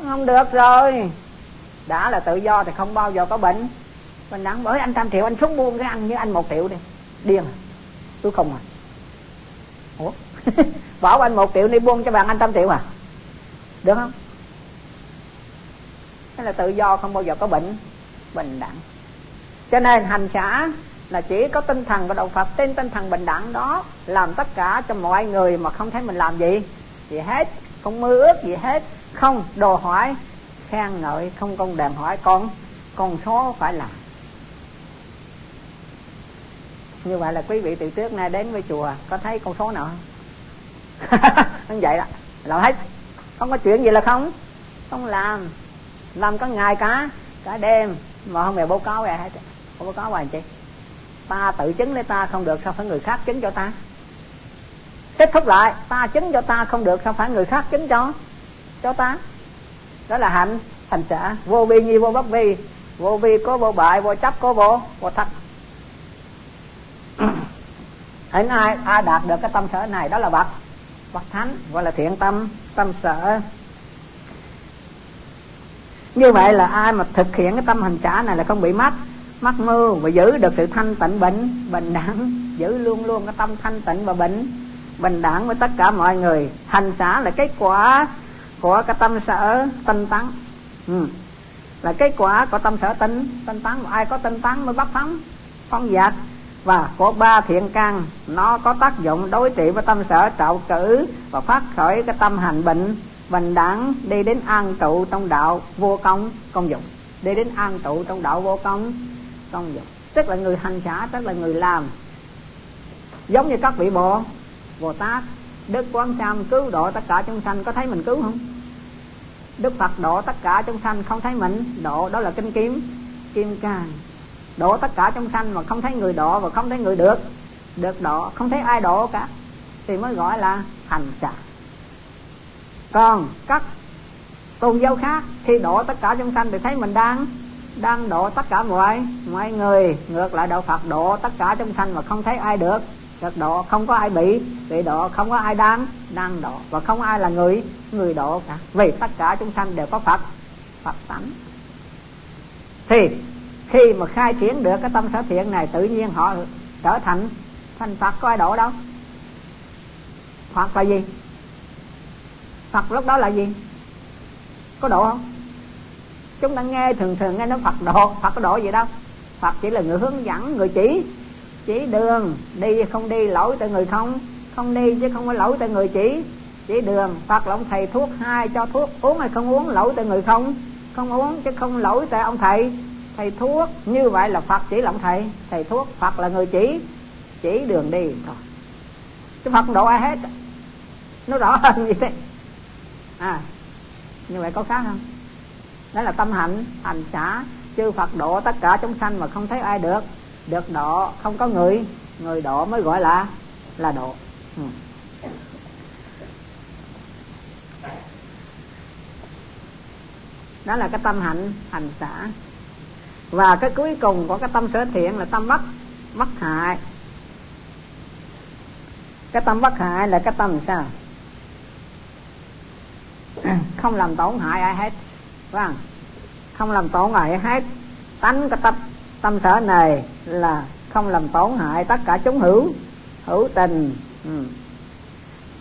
Không được rồi. Đã là tự do thì không bao giờ có bệnh mình đắng bởi anh trăm triệu anh xuống buôn cái ăn như anh một triệu đi. Điên à? Tôi không à. Ủa? Bảo anh một triệu đi buôn cho bạn anh trăm triệu à? Được không? Thế là tự do không bao giờ có bệnh. Bình đẳng. Cho nên hành xã là chỉ có tinh thần của đạo Phật trên tinh thần bình đẳng đó, làm tất cả cho mọi người mà không thấy mình làm gì. Gì hết. Không mơ ước gì hết. Không đồ hỏi. Khen ngợi, không công đàn hỏi. Con con số phải làm như vậy là quý vị từ trước nay đến với chùa, có thấy con số nào không? Vậy đó, là hết. Không có chuyện gì là không không làm. Làm có ngày, cả cả đêm. Mà không hề báo cáo vậy hết không báo cáo hoài chị ta tự chứng lấy ta không được, sao phải người khác chứng cho ta? Kết thúc lại, ta chứng cho ta không được, sao phải người khác chứng cho cho ta? Đó là hạnh hành trả vô vi nhi, vô bất vi. Vô vi có vô bại, vô chấp có vô vô thật Hãy ai ai đạt được cái tâm sở này đó là bậc. Bậc thánh, gọi là thiện tâm tâm sở. Như vậy là ai mà thực hiện cái tâm hành trả này là không bị mất. Mắc mưu và giữ được sự thanh tịnh bệnh, bình đẳng. Giữ luôn luôn cái tâm thanh tịnh và bệnh, bình đẳng với tất cả mọi người. Hành xả là kết quả của cái tâm sở tinh tấn. Ừ. là kết quả của tâm sở tinh tinh tấn. Ai có tinh tấn mới bắt phóng phong dật và của ba thiện căn, nó có tác dụng đối trị với tâm sở trạo cử và phát khởi cái tâm hành bệnh, bình đẳng, đi đến an trụ trong đạo vô công công dụng. Đi đến an trụ trong đạo vô công công dụng. Tức là người hành xã tức là người làm. Giống như các vị bộ bồ tát, đức quán tham cứu độ tất cả chúng sanh, có thấy mình cứu không? Đức phật độ tất cả chúng sanh không thấy mình, độ đó là kinh kiếm, kim cang độ tất cả chúng sanh mà không thấy người độ và không thấy người được. Được độ không thấy ai độ cả. Thì mới gọi là hành trà. Còn các tôn giáo khác, khi độ tất cả chúng sanh thì thấy mình đang đang độ tất cả mọi mọi người. Ngược lại, đạo phật độ tất cả chúng sanh mà không thấy ai được. Được độ không có ai bị bị độ không có ai đang đang độ và không ai là người người độ cả. Vì tất cả chúng sanh đều có phật phật tánh. Thì khi mà khai triển được cái tâm sở thiện này, tự nhiên họ trở thành thành phật có ai độ đâu. Phật là gì? Phật lúc đó là gì? Có độ không? Chúng ta nghe thường thường nghe nói phật độ, phật có độ gì đâu. Phật chỉ là người hướng dẫn, người chỉ chỉ đường, đi không đi, lỗi từ người không không đi chứ không có lỗi từ người chỉ chỉ đường. Phật là ông thầy thuốc hai cho thuốc uống hay không uống, lỗi từ người không không uống chứ không lỗi từ ông thầy thầy thuốc, như vậy là phật chỉ là ông thầy. Thầy thuốc, phật là người chỉ chỉ đường đi thôi. Chứ phật độ ai hết. Nó rõ hơn như thế. À như vậy có khác không? Đó là tâm hạnh, hành xã chư phật độ tất cả chúng sanh mà không thấy ai được được độ, không có người người độ mới gọi là là độ. Ừ. đó là cái tâm hạnh, hành xã và cái cuối cùng của cái tâm sở thiện là tâm bất bất hại. Cái tâm bất hại là cái tâm sao? À, không làm tổn hại ai hết vâng không? Làm tổn hại hết. Tánh cái tâm tâm sở này là không làm tổn hại tất cả chúng hữu hữu tình. Ừ.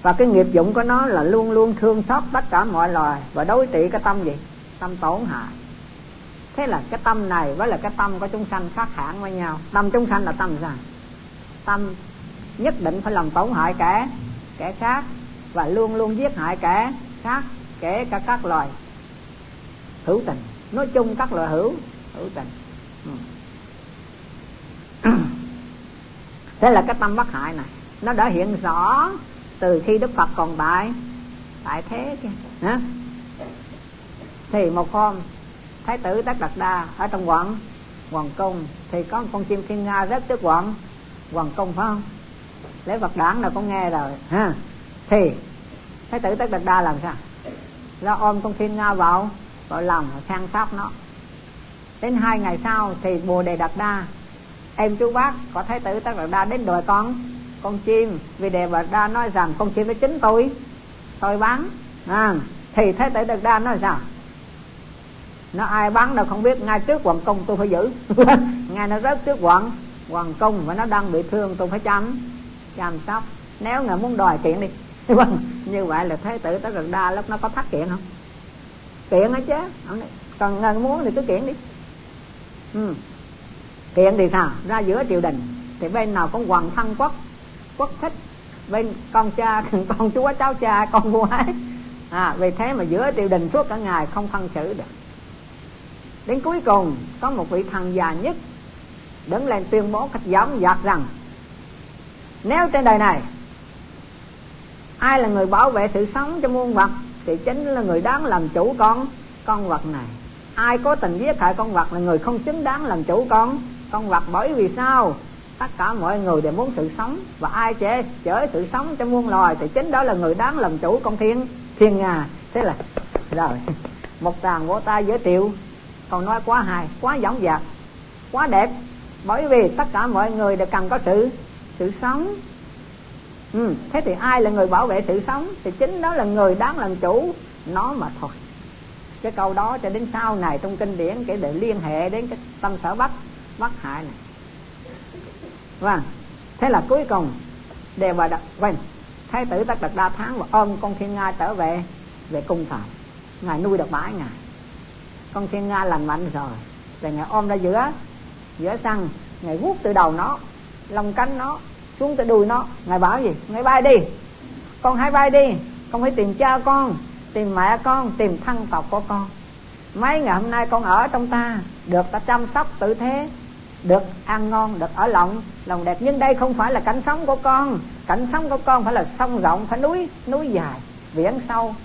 và cái nghiệp dụng của nó là luôn luôn thương xót tất cả mọi loài và đối trị cái tâm gì? Tâm tổn hại thế là cái tâm này với là cái tâm của chúng sanh khác hẳn với nhau. Tâm chúng sanh là tâm gì tâm nhất định phải làm tổn hại kẻ kẻ khác và luôn luôn giết hại kẻ khác, kể cả các loài hữu tình. Nói chung các loài hữu hữu tình. Ừ. Thế là cái tâm bất hại này, nó đã hiện rõ từ khi đức phật còn tại tại thế kia. Hả? Thì một hôm thái tử tất đạt đa ở trong quận hoàng cung thì có một con chim thiên nga rất trước quận hoàng cung phải không? Lễ vật đảng nào con nghe rồi ha? Thì thái tử tất đạt đa làm sao? Nó ôm con thiên nga vào vào lòng sang sóc nó. Đến hai ngày sau thì bồ đề đạt đa em chú bác có thái tử tất đạt đa đến đòi con con chim. Vì đề đạt đa nói rằng con chim nó chính tôi tôi bán. À, thì thái tử đạt đa nói sao? Nó ai bắn đâu không biết, ngay trước hoàng cung tôi phải giữ. Ngay nó rớt trước hoàng hoàng cung và nó đang bị thương tôi phải chăm chăm sóc. Nếu ngài muốn đòi kiện đi. Như vậy là thế tử tới gần đa lúc nó có thắt kiện không? Kiện hết chứ? Còn ngài muốn thì cứ kiện đi. Ừ. kiện thì sao? Ra giữa triều đình, thì bên nào cũng hoàng thân quốc quốc thích. Bên con cha, con chúa, cháu cha, con vua ấy. À vì thế mà giữa triều đình suốt cả ngày không phân xử được đến cuối cùng, có một vị thần già nhất đứng lên tuyên bố cách giống dạc rằng, nếu trên đời này ai là người bảo vệ sự sống cho muôn vật, thì chính là người đáng làm chủ con con vật này. Ai có tình giết hại con vật là người không xứng đáng làm chủ con con vật bởi vì sao? Tất cả mọi người đều muốn sự sống, và ai chế chở sự sống cho muôn loài, thì chính đó là người đáng làm chủ con thiên. Thiên nga, thế là, rồi, một tràng vỗ tay giới thiệu còn nói quá hài quá dõng dạc quá đẹp. Bởi vì tất cả mọi người đều cần có sự sự sống. Ừ, thế thì ai là người bảo vệ sự sống? Thì chính đó là người đáng làm chủ. Nó mà thôi. Cái câu đó cho đến sau này trong kinh điển kể để liên hệ đến cái tâm sở bắt bắt hại này. Vâng. Thế là cuối cùng đề bà đặt quên. Thái tử tất đặt đa tháng và ôm con thiên nga trở về về cung thời ngài nuôi được bãi ngài con thiên nga lành mạnh rồi. Rồi ngài ôm ra giữa giữa sân. Ngài vuốt từ đầu nó lông cánh nó xuống từ đùi nó. Ngài bảo gì? Ngài bay đi. Con hãy bay đi. Con phải tìm cha con tìm mẹ con tìm thân tộc của con. Mấy ngày hôm nay con ở trong ta được ta chăm sóc tử thế được ăn ngon được ở lộng, lòng đẹp. Nhưng đây không phải là cảnh sống của con. Cảnh sống của con phải là sông rộng phải núi núi dài. Biển sâu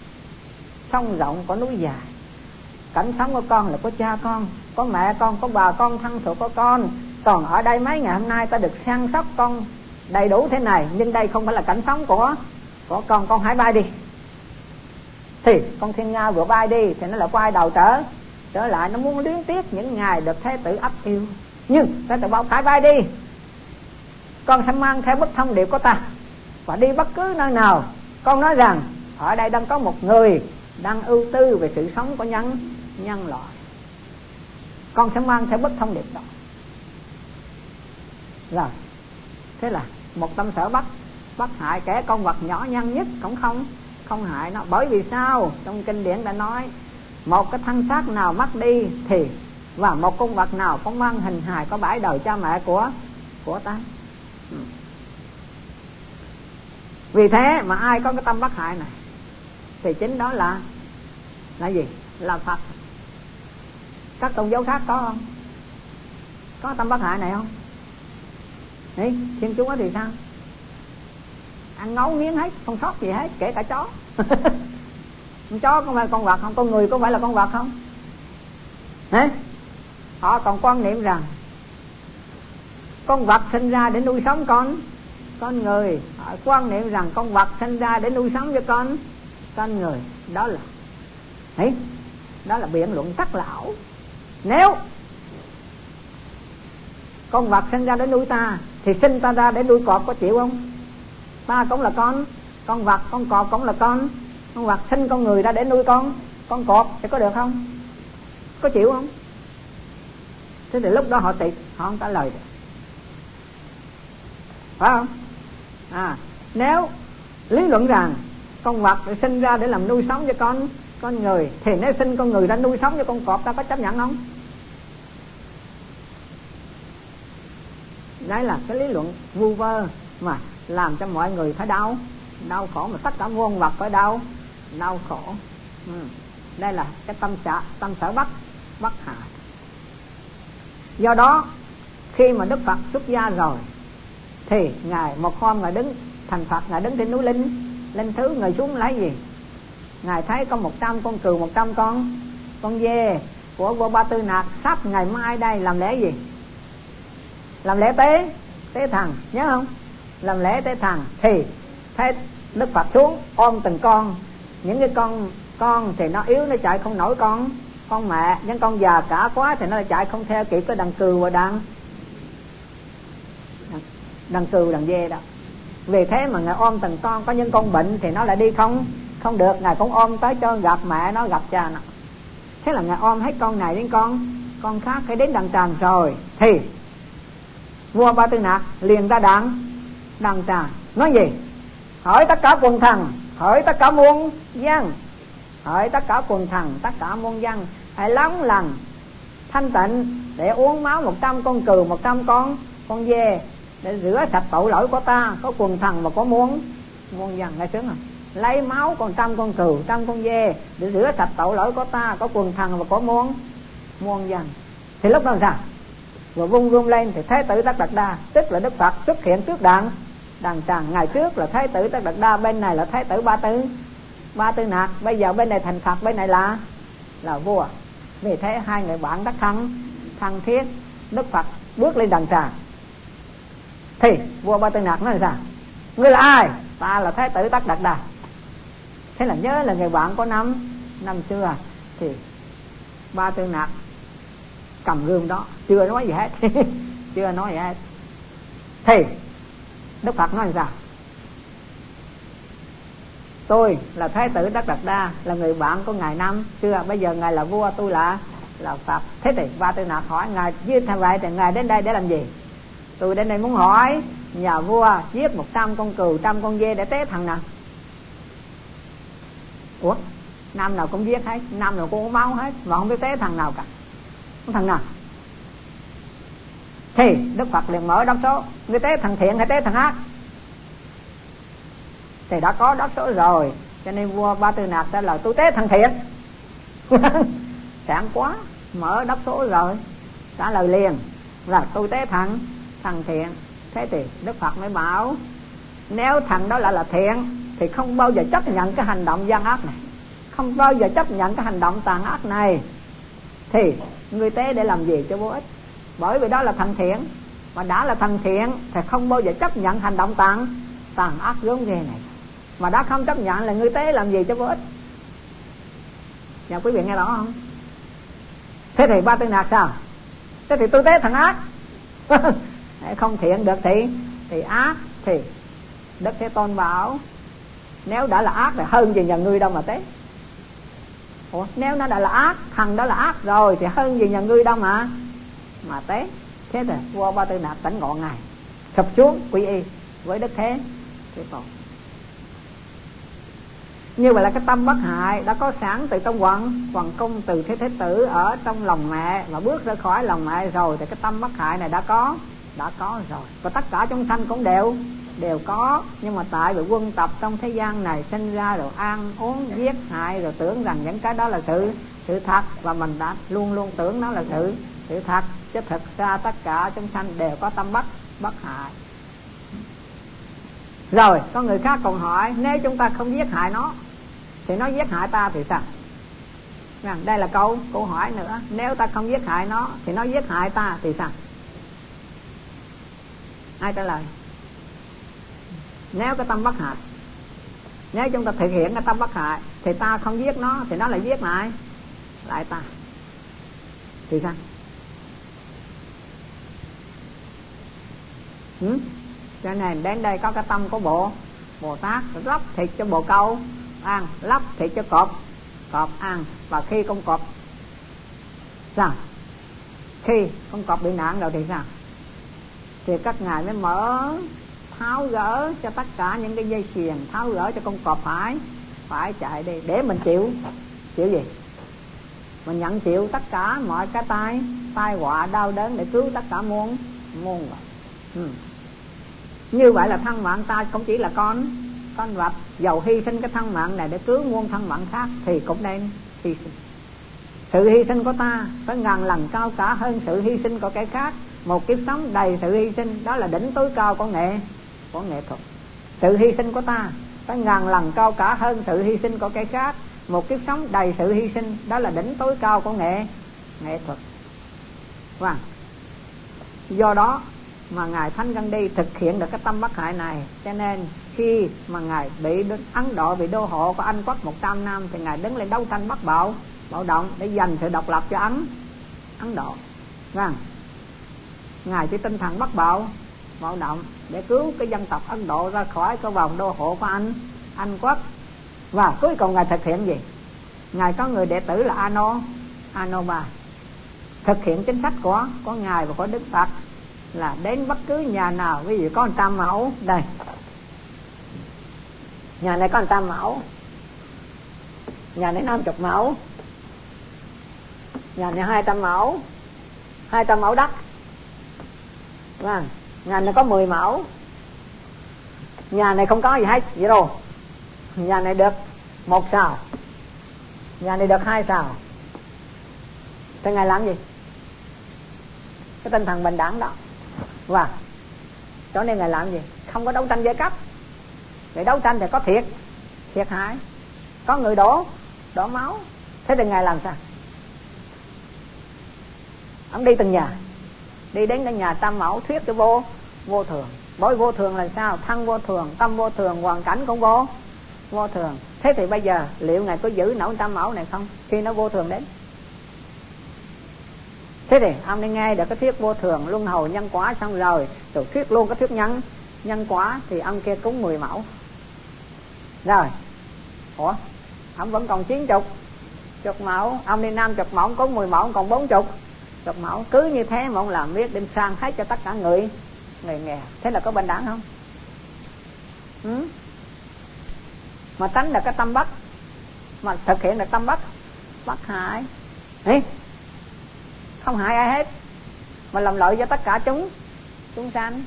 sông rộng có núi dài cảnh sống của con là có cha con, có mẹ con, có bà con, thân thuộc của con. Còn ở đây mấy ngày hôm nay ta được săn sóc con đầy đủ thế này, nhưng đây không phải là cảnh sống của của con. Con hãy bay đi. Thì con thiên nga vừa bay đi thì nó lại quay đầu trở trở lại, nó muốn luyến tiếc những ngày được thế tử ấp yêu. Nhưng thế tử bảo, phải bay đi. Con sẽ mang theo bức thông điệp của ta và đi bất cứ nơi nào. Con nói rằng, ở đây đang có một người đang ưu tư về sự sống của nhân nhân loại. Con sẽ mang theo bức thông điệp đó. Rồi. Thế là một tâm sở bắt bắt hại kẻ con vật nhỏ nhăn nhất cũng không không hại nó. Bởi vì sao? Trong kinh điển đã nói, một cái thân xác nào mất đi thì, và một con vật nào cũng mang hình hài có bãi đời cha mẹ của của ta. Ừ. Vì thế mà ai có cái tâm bất hại này, thì chính đó là là gì? Là phật các tôn giáo khác có không? Có tâm bất hại này không? Đấy, thiên chúa thì sao? Ăn ngấu nghiến hết không sót gì hết kể cả chó. Con chó có phải con vật không con người có phải là con vật không? Đấy? họ còn quan niệm rằng con vật sinh ra để nuôi sống con. Con người họ quan niệm rằng con vật sinh ra để nuôi sống cho con. Con người đó là ấy đó là biện luận tắc lão nếu con vật sinh ra để nuôi ta, thì sinh ta ra để nuôi cọp có chịu không? Ta cũng là con con vật, con cọp cũng là con. Con vật sinh con người ra để nuôi con con cọp thì có được không? Có chịu không? Thế thì lúc đó họ tị họ không trả lời được. Phải không? À nếu lý luận rằng con vật sinh ra để làm nuôi sống cho con con người, thì nếu sinh con người ra nuôi sống cho con cọp, ta có chấp nhận không? Đấy là cái lý luận vu vơ mà làm cho mọi người phải đau. Đau khổ mà tất cả muôn vật phải đau. Đau khổ. Ừ. đây là cái tâm sở tâm sở bắt bắt hạ. Do đó, khi mà đức phật xuất gia rồi, thì ngài, một hôm ngài đứng, thành phật, ngài đứng trên núi linh. Linh thứ, ngài xuống lấy gì? Ngài thấy có một trăm con cừu, một trăm con con dê của vua ba tư nạc, sắp ngày mai đây làm lễ gì? Làm lễ tế tế thần, nhớ không? Làm lễ tế thần thì thấy đức phật xuống, ôm từng con. Những cái con con thì nó yếu, nó chạy không nổi con con mẹ. Những con già cả quá thì nó chạy không theo kịp cái đằng cừu và đằng đằng cừu, đằng dê đó. Vì thế mà ngài ôm từng con, có những con bệnh thì nó lại đi không không được. Ngài cũng ôm tới cho gặp mẹ nó, gặp cha nó. Thế là ngài ôm hết con này đến con con khác phải đến đằng tràng rồi thì vua ba tư nạc liền ra đảng. Đằng trà nói gì? Hỏi tất cả quần thần, hỏi tất cả muôn dân, hỏi tất cả quần thần, tất cả muôn dân, hãy lắng lần thanh tịnh để uống máu một trăm con cừu, một trăm con con dê để rửa sạch tội lỗi của ta, có quần thần mà có muôn muôn dân. Nghe sướng không? Lấy máu còn trăm con cừu, trăm con dê để rửa sạch tội lỗi của ta, có quần thần và có muôn muôn dân. Thì lúc đó sao? Vừa vung vung lên thì thái tử đắc đạt đa, tức là đức phật, xuất hiện trước đàn đàn tràng ngày trước là thái tử đắc đạt đa, bên này là thái tử ba tư. Ba tư nạt bây giờ bên này thành phật, bên này là là vua. Vì thế hai người bạn đắc thắng thân thiết, đức phật bước lên đàn tràng thì, vua ba tư nạt nói là sao ngươi là ai? Ta là thái tử tất đạt đà thế là nhớ là người bạn có năm năm xưa, thì ba tư nạt cầm gương đó. Chưa nói gì hết. Chưa nói gì hết. Thì, đức phật nói sao? Tôi là thái tử đắc đạt đa, là người bạn của ngài năm xưa bây giờ ngài là vua, tôi là là phật. Thế thì, ba tư nạp hỏi ngài như thằng vậy thì ngài đến đây để làm gì? Tôi đến đây muốn hỏi, nhà vua giết một trăm con cừu, trăm con dê để tế thằng nào? Ủa năm nào cũng giết hết năm nào cũng có máu hết, mà không biết tế thằng nào cả thằng nào? Thì, đức phật liền mở đáp số. Người tế thằng thiện hay tế thằng ác. Thì đã có đáp số rồi, cho nên vua ba tư nạp trả lời, tôi tế thằng thiện. Sáng quá, mở đáp số rồi, trả lời liền, là tôi tế thằng thằng thiện. Thế thì đức phật mới bảo, nếu thằng đó lại là thiện, thì không bao giờ chấp nhận cái hành động gian ác này. Không bao giờ chấp nhận cái hành động tàn ác này thì, người tế để làm gì cho vô ích? Bởi vì đó là thần thiện. Mà đã là thần thiện thì không bao giờ chấp nhận hành động tàn tàn ác gớm ghê này. Mà đã không chấp nhận là người tế làm gì cho vô ích. Nhà quý vị nghe rõ không? Thế thì ba tư nạc sao? Thế thì tôi tế thằng ác. Không thiện được thì thì ác thì đức thế tôn bảo, nếu đã là ác thì hơn gì nhà ngươi đâu mà tế Ủa, nếu nó đã là ác thằng đó là ác rồi thì hơn gì nhà ngươi đâu mà. Mà tế thế thì vua ba tư nạp tỉnh ngộ ngài sập xuống quy y với đức thế thế còn như vậy là cái tâm bất hại đã có sẵn từ trong quận hoàng cung từ thế thế tử ở trong lòng mẹ mà bước ra khỏi lòng mẹ rồi thì cái tâm bất hại này đã có đã có rồi. Và tất cả chúng sanh cũng đều đều có. Nhưng mà tại vì quân tập trong thế gian này sinh ra rồi ăn uống, giết hại rồi tưởng rằng những cái đó là sự sự thật. Và mình đã luôn luôn tưởng nó là sự sự thật. Chứ thực ra tất cả chúng sanh đều có tâm bất bất hại. Rồi, có người khác còn hỏi, nếu chúng ta không giết hại nó, thì nó giết hại ta thì sao? Đây là câu câu hỏi nữa. Nếu ta không giết hại nó, thì nó giết hại ta thì sao? Ai trả lời? Nếu cái tâm bất hại nếu chúng ta thực hiện cái tâm bất hại thì ta không giết nó, thì nó lại giết lại lại ta. Thì sao? Ừ? cho nên đến đây có cái tâm của bộ bồ tát lóc thịt cho bồ câu, ăn lóc thịt cho cọp cọp ăn, và khi con cọp, sao? Khi con cọp bị nạn rồi thì sao? Thì các ngài mới mở tháo gỡ cho tất cả những cái dây chuyền, tháo gỡ cho con cọp phải phải chạy đi. Để mình chịu. Chịu gì? Mình nhận chịu tất cả mọi cái tai tai họa, đau đớn để cứu tất cả muôn muôn ừ. như vậy là thân mạng ta không chỉ là con con vật dầu hy sinh cái thân mạng này để cứu muôn thân mạng khác thì cũng nên hy sinh. Sự hy sinh của ta phải ngàn lần cao cả hơn sự hy sinh của kẻ khác. Một kiếp sống đầy sự hy sinh, đó là đỉnh tối cao của nghệ của nghệ thuật. Sự hy sinh của ta phải ngàn lần cao cả hơn sự hy sinh của kẻ khác. Một kiếp sống đầy sự hy sinh, đó là đỉnh tối cao của nghệ nghệ thuật. Vâng do đó mà ngài thánh gandhi đi thực hiện được cái tâm bất hại này. Cho nên khi mà ngài bị ấn độ, bị đô hộ của anh quốc 100 năm, thì ngài đứng lên đấu tranh bắt bạo bạo động để giành sự độc lập cho ấn ấn độ. Vâng ngài chỉ tinh thần bắt bạo bạo động để cứu cái dân tộc ấn độ ra khỏi cái vòng đô hộ của anh anh quốc. Và cuối cùng ngài thực hiện gì? Ngài có người đệ tử là ano anoba thực hiện chính sách của của ngài và của đức phật là đến bất cứ nhà nào. Ví dụ có một trăm mẫu, đây. Nhà này có một trăm mẫu. Nhà này năm chục mẫu. Nhà này hai trăm mẫu. Hai trăm mẫu đất. Vâng nhà này có 10 mẫu. Nhà này không có gì hết, vậy đâu nhà này được một sao. Nhà này được hai sao. Thế ngài làm gì? Cái tinh thần bình đẳng đó. Và cho nên ngài làm gì? Không có đấu tranh giai cấp. Để đấu tranh thì có thiệt thiệt hại. Có người đổ đổ máu. Thế thì ngài làm sao? Ông đi từng nhà. Đi đến cái nhà tam mẫu, thuyết cho vô vô thường. Bởi vô thường là sao? Thân vô thường, tâm vô thường, hoàn cảnh cũng vô vô thường. Thế thì bây giờ liệu ngài có giữ nổi tam mẫu này không? Khi nó vô thường đến. Thế thì ông đi nghe được cái thuyết vô thường, luân hồi nhân quả xong rồi rồi thuyết luôn cái thuyết nhân nhân quả thì ông kia cúng 10 mẫu. Rồi. Ủa? Ông vẫn còn chín chục chục mẫu. Ông đi năm chục mẫu cúng 10 mẫu còn bốn chục chục mẫu. Cứ như thế mà ông làm biết đem sang hết cho tất cả người người nghèo thế là có bình đẳng không? Ừ? mà tránh được cái tâm bất mà thực hiện được tâm bất bất hại. Ê, không hại ai hết. Mà làm lợi cho tất cả chúng. Chúng sanh.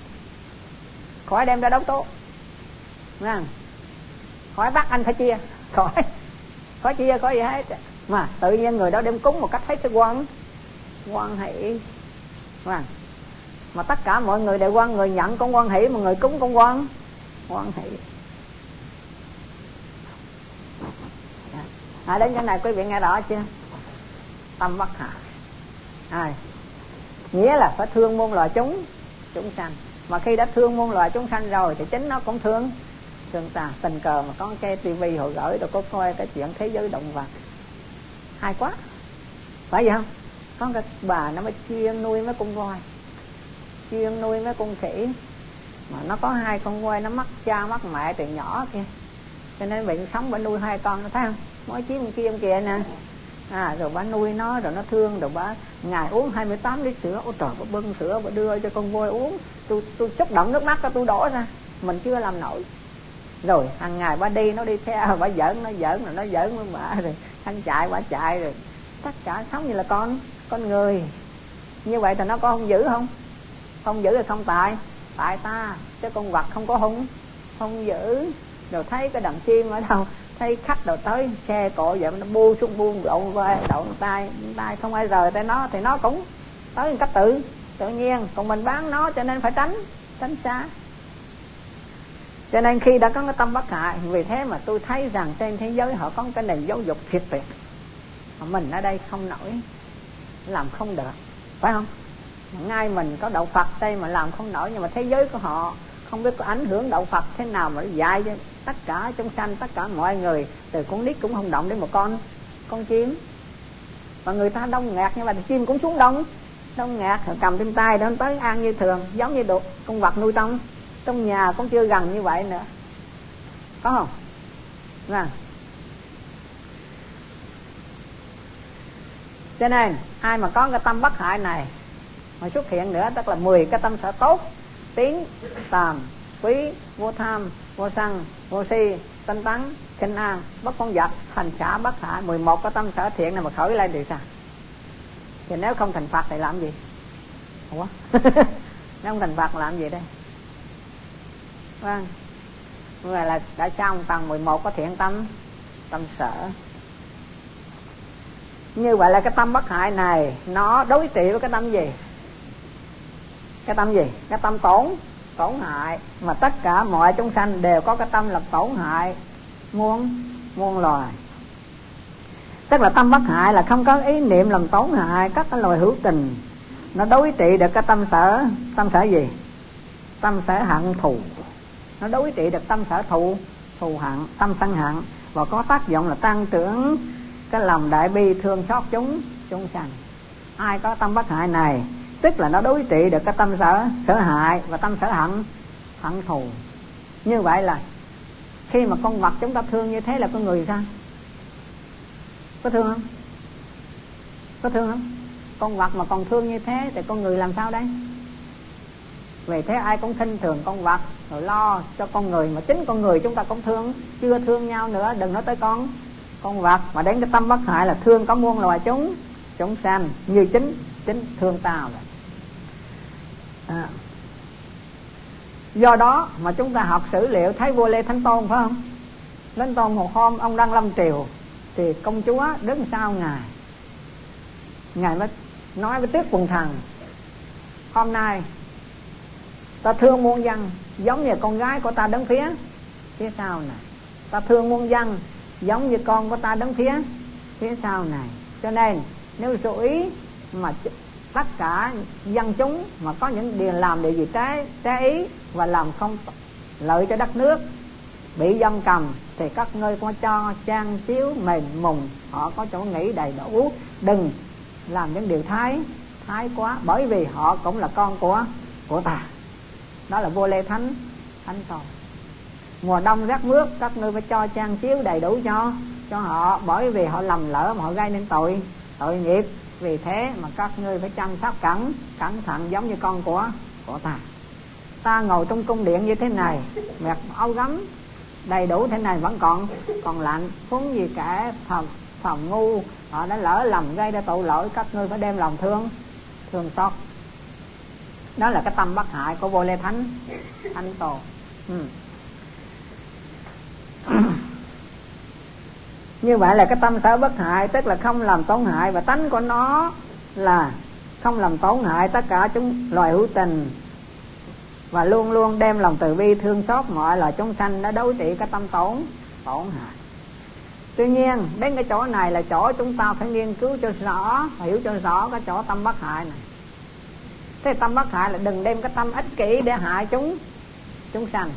Khỏi đem ra đấu tố. Nghe khỏi bắt anh phải chia. Khỏi. Khỏi chia khỏi gì hết. Mà tự nhiên người đó đem cúng một cách hết sức quan quan hệ vâng mà tất cả mọi người đều quan người nhận con quan hỷ mà người cúng con quan. Quan hỷ. À, đến chỗ này quý vị nghe rõ chưa? Tâm bất hạ. À, nghĩa là phải thương muôn loài chúng chúng sanh. Mà khi đã thương muôn loài chúng sanh rồi thì chính nó cũng thương. Thương ta tình cờ mà có cái tivi hồi gửi rồi có coi cái chuyện thế giới động vật. Hay quá. Phải vậy không? Có cái bà nó mới chuyên nuôi mấy con voi chuyên nuôi mấy con khỉ. Mà nó có hai con voi nó mất cha mất mẹ từ nhỏ kia cho nên bệnh sống bà nuôi hai con nó thấy không? Mỗi chiếc kia kìa nè. À rồi bà nuôi nó, rồi nó thương, rồi bà ngày uống 28 lít sữa. Ôi trời, bà bưng sữa, bà đưa cho con voi uống. Tôi tôi xúc động nước mắt tôi đổ ra. Mình chưa làm nổi. Rồi, hàng ngày bà đi, nó đi theo, bà giỡn, nó giỡn, rồi nó giỡn với bà, rồi anh chạy, bà chạy, rồi tất cả sống như là con con người. Như vậy thì nó có không giữ không? Không giữ là không tại tại ta, chứ con vật không có hung. Không giữ. Rồi thấy cái đàn chim ở đâu, thấy khách rồi tới xe cộ vậy, nó bu xuống buông lộn vai đậu tay tay không ai rời tay nó, thì nó cũng tới một cách tự tự nhiên. Còn mình bán nó cho nên phải tránh tránh xa. Cho nên khi đã có cái tâm bất hại, vì thế mà tôi thấy rằng trên thế giới họ có cái nền giáo dục thiệt tuyệt. Mà mình ở đây không nổi, làm không được. Phải không? Ngay mình có đạo Phật đây mà làm không nổi, nhưng mà thế giới của họ không biết có ảnh hưởng đạo Phật thế nào mà dạy cho tất cả chúng sanh, tất cả mọi người. Từ con nít cũng không động đến một con con chim. Và người ta đông ngạt nhưng mà chim cũng xuống đông. Đông ngạt cầm trên tay đến tới ăn như thường, giống như được con vật nuôi trong trong nhà cũng chưa gần như vậy nữa. Có không? Nè cho nên, ai mà có cái tâm bất hại này mà xuất hiện nữa, tức là 10 cái tâm sở tốt. Tín tàm, quý, vô tham, vô sân, vô si, tinh tấn kinh an, bất con vật thành xã bất hại 11 cái tâm sở thiện này mà khởi lên thì sao? Thì nếu không thành phật thì làm gì? Ủa? Nếu không thành phật làm gì đây? Vâng. Người là đã xong tầng 11 có thiện tâm tâm sở. Như vậy là cái tâm bất hại này, nó đối trị với cái tâm gì? Cái tâm gì? Cái tâm tổn tổn hại. Mà tất cả mọi chúng sanh đều có cái tâm là tổn hại. Muôn muôn loài. Tức là tâm bất hại là không có ý niệm làm tổn hại các cái loài hữu tình. Nó đối trị được cái tâm sở. Tâm sở gì? Tâm sở hận thù. Nó đối trị được tâm sở thù thù hận, tâm sân hận. Và có tác dụng là tăng trưởng cái lòng đại bi thương xót chúng chúng sanh. Ai có tâm bất hại này tức là nó đối trị được cái tâm sở sở hại và tâm sở hận hận thù. Như vậy là khi mà con vật chúng ta thương như thế là con người sao? Có thương không? Có thương không? Con vật mà còn thương như thế thì con người làm sao đấy vì thế ai cũng khinh thường con vật, rồi lo cho con người mà chính con người chúng ta cũng thương. Chưa thương nhau nữa, đừng nói tới con. Con vật mà đến cái tâm bất hại là thương có muôn loài chúng. Chúng sanh như chính chính thương tao rồi à. do đó mà chúng ta học sử liệu thấy vua lê thánh tôn, phải không? Thánh tôn một hôm ông đang lâm triều, thì công chúa đứng sau ngài. Ngài mới nói với tiếc quần thần, hôm nay ta thương muôn dân giống như con gái của ta đứng phía phía sau này. Ta thương muôn dân giống như con của ta đứng phía phía sau này. Cho nên nếu chú ý mà tất cả dân chúng mà có những điều làm điều gì trái trái ý và làm không lợi cho đất nước, bị dân cầm thì các ngươi có cho trang chiếu mềm mùng, họ có chỗ nghỉ đầy đủ đừng làm những điều thái thái quá, bởi vì họ cũng là con của của ta. Đó là vua lê thánh thánh tôn. Mùa đông rét mướt các ngươi phải cho trang chiếu đầy đủ cho cho họ, bởi vì họ lầm lỡ mà họ gây nên tội tội nghiệp vì thế mà các ngươi phải chăm sóc cẩn cẩn thận giống như con của của ta. Ta ngồi trong cung điện như thế này mặc áo gấm, đầy đủ thế này vẫn còn còn lạnh, huống gì cả phòng phòng ngu, họ đã lỡ lầm gây ra tội lỗi, các ngươi phải đem lòng thương thương xót. Đó là cái tâm bất hại của vô lê thánh thánh tổ. Ừ. như vậy là cái tâm sở bất hại, tức là không làm tổn hại, và tánh của nó là không làm tổn hại tất cả chúng loài hữu tình. Và luôn luôn đem lòng từ bi thương xót mọi loài chúng sanh đã đối trị cái tâm tổn tổn hại. Tuy nhiên, đến cái chỗ này là chỗ chúng ta phải nghiên cứu cho rõ hiểu cho rõ cái chỗ tâm bất hại này. Thế tâm bất hại là đừng đem cái tâm ích kỷ để hại chúng chúng sanh.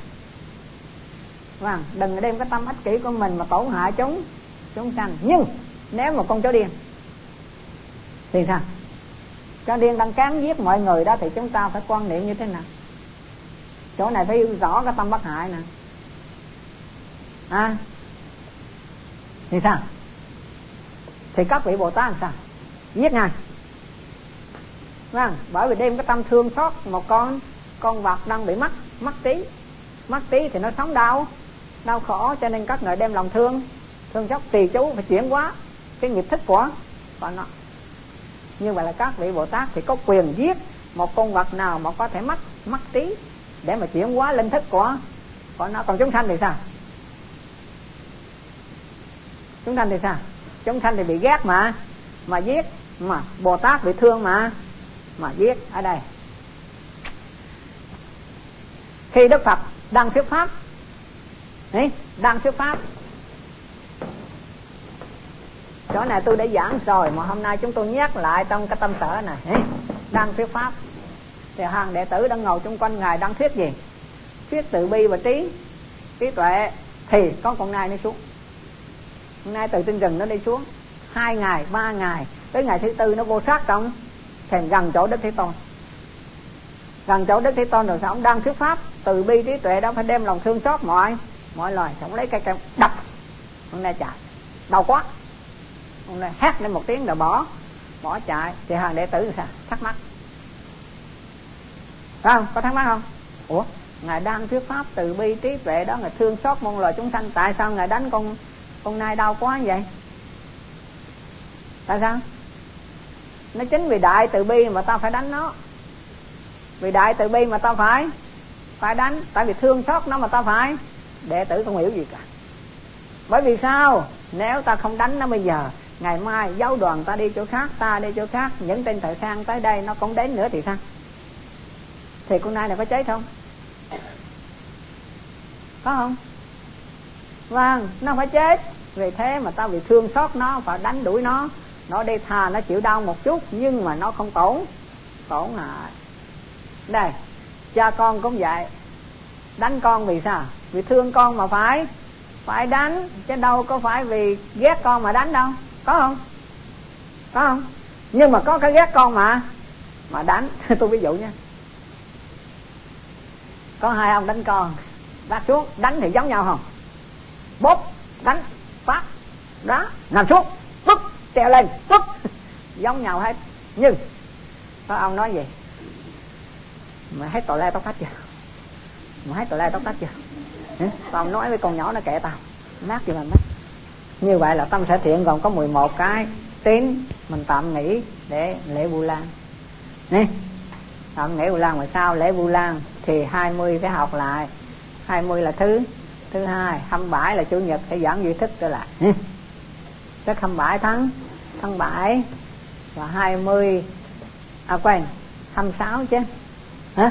Vâng đừng đem cái tâm ích kỷ của mình mà tổn hại chúng chúng sanh. Nhưng, nếu mà con chó điên, thì sao? Chó điên đang cán giết mọi người đó, thì chúng ta phải quan niệm như thế nào? Chỗ này phải rõ cái tâm bất hại nè. À thì sao? Thì các vị bồ tát làm sao? Giết ngài. Vâng bởi vì đem cái tâm thương xót một con con vật đang bị mắc mắc tí mắc tí thì nó sống đau đau khổ, cho nên các người đem lòng thương thương xót tùy chú phải chuyển hóa cái nghiệp thức của của nó. Như vậy là các vị bồ tát thì có quyền giết một con vật nào mà có thể mắc mắc tí để mà chuyển hóa linh thức của của nó. Còn chúng sanh thì sao? Chúng sanh thì sao? Chúng sanh thì bị ghét mà mà giết mà bồ tát bị thương mà mà giết ở đây. Khi đức phật đang thuyết pháp Đấy, đang thuyết pháp chỗ này tôi đã giảng rồi, mà hôm nay chúng tôi nhắc lại trong cái tâm sở này. Đang thuyết pháp. Thì hàng đệ tử đang ngồi chung quanh ngài đang thuyết gì? Thuyết từ bi và trí. Trí tuệ. Thì có con nai nó xuống. Con nai từ trên rừng nó đi xuống. Hai ngày, ba ngày. Tới ngày thứ tư nó vô sát trong thèm gần chỗ đức thế tôn. Gần chỗ đức thế tôn rồi sao ông đang thuyết pháp? Từ bi, trí tuệ đó phải đem lòng thương xót mọi mọi loài. Ông lấy cây cây đập. Hôm nay chạy. Đau quá hát lên một tiếng rồi bỏ bỏ chạy. Thì hàng đệ tử sao? Thắc mắc. Phải không? Có thắc mắc không? Ủa, ngài đang thuyết pháp từ bi trí tuệ đó, ngài thương xót muôn loài chúng sanh. Tại sao ngài đánh con con nai đau quá vậy? Tại sao? Nó chính vì đại từ bi mà tao phải đánh nó. Vì đại từ bi mà tao phải phải đánh. Tại vì thương xót nó mà tao phải. Đệ tử không hiểu gì cả. Bởi vì sao? Nếu ta không đánh nó bây giờ ngày mai, giáo đoàn ta đi chỗ khác, ta đi chỗ khác. Những tên thời khang tới đây, nó cũng đến nữa thì sao? Thì con nai này có chết không? Có không? Vâng nó phải chết. Vì thế mà ta bị thương xót nó và đánh đuổi nó. Nó đi thà, nó chịu đau một chút, nhưng mà nó không tổn. Tổn hại đây, cha con cũng vậy. Đánh con vì sao? Vì thương con mà phải. Phải đánh, chứ đâu có phải vì ghét con mà đánh đâu có không? Có không? Nhưng mà có cái ghét con mà. Mà đánh. Tôi ví dụ nha. Có hai ông đánh con. Bắt xuống, đánh thì giống nhau không? Bóp đánh, phát đó nằm xuống. Tức treo lên. Tức giống nhau hết. Nhưng, có ông nói gì? Mà hết tội le tóc tách chưa? Mà hết tội le tóc tách chưa? Tao nói với con nhỏ nó kệ tao. Mát gì mà mát? Như vậy là tâm sở thiện còn có 11 cái tín mình tạm nghỉ để lễ vu lan. Nè, tạm nghỉ vu lan mà sao? Lễ vu lan thì 20 phải học lại. 20 là thứ thứ hai 27 là chủ nhật sẽ giảng duy thức trở lại. Tức 27 tháng tháng 7 và 20 à quên 26 chứ. Hả?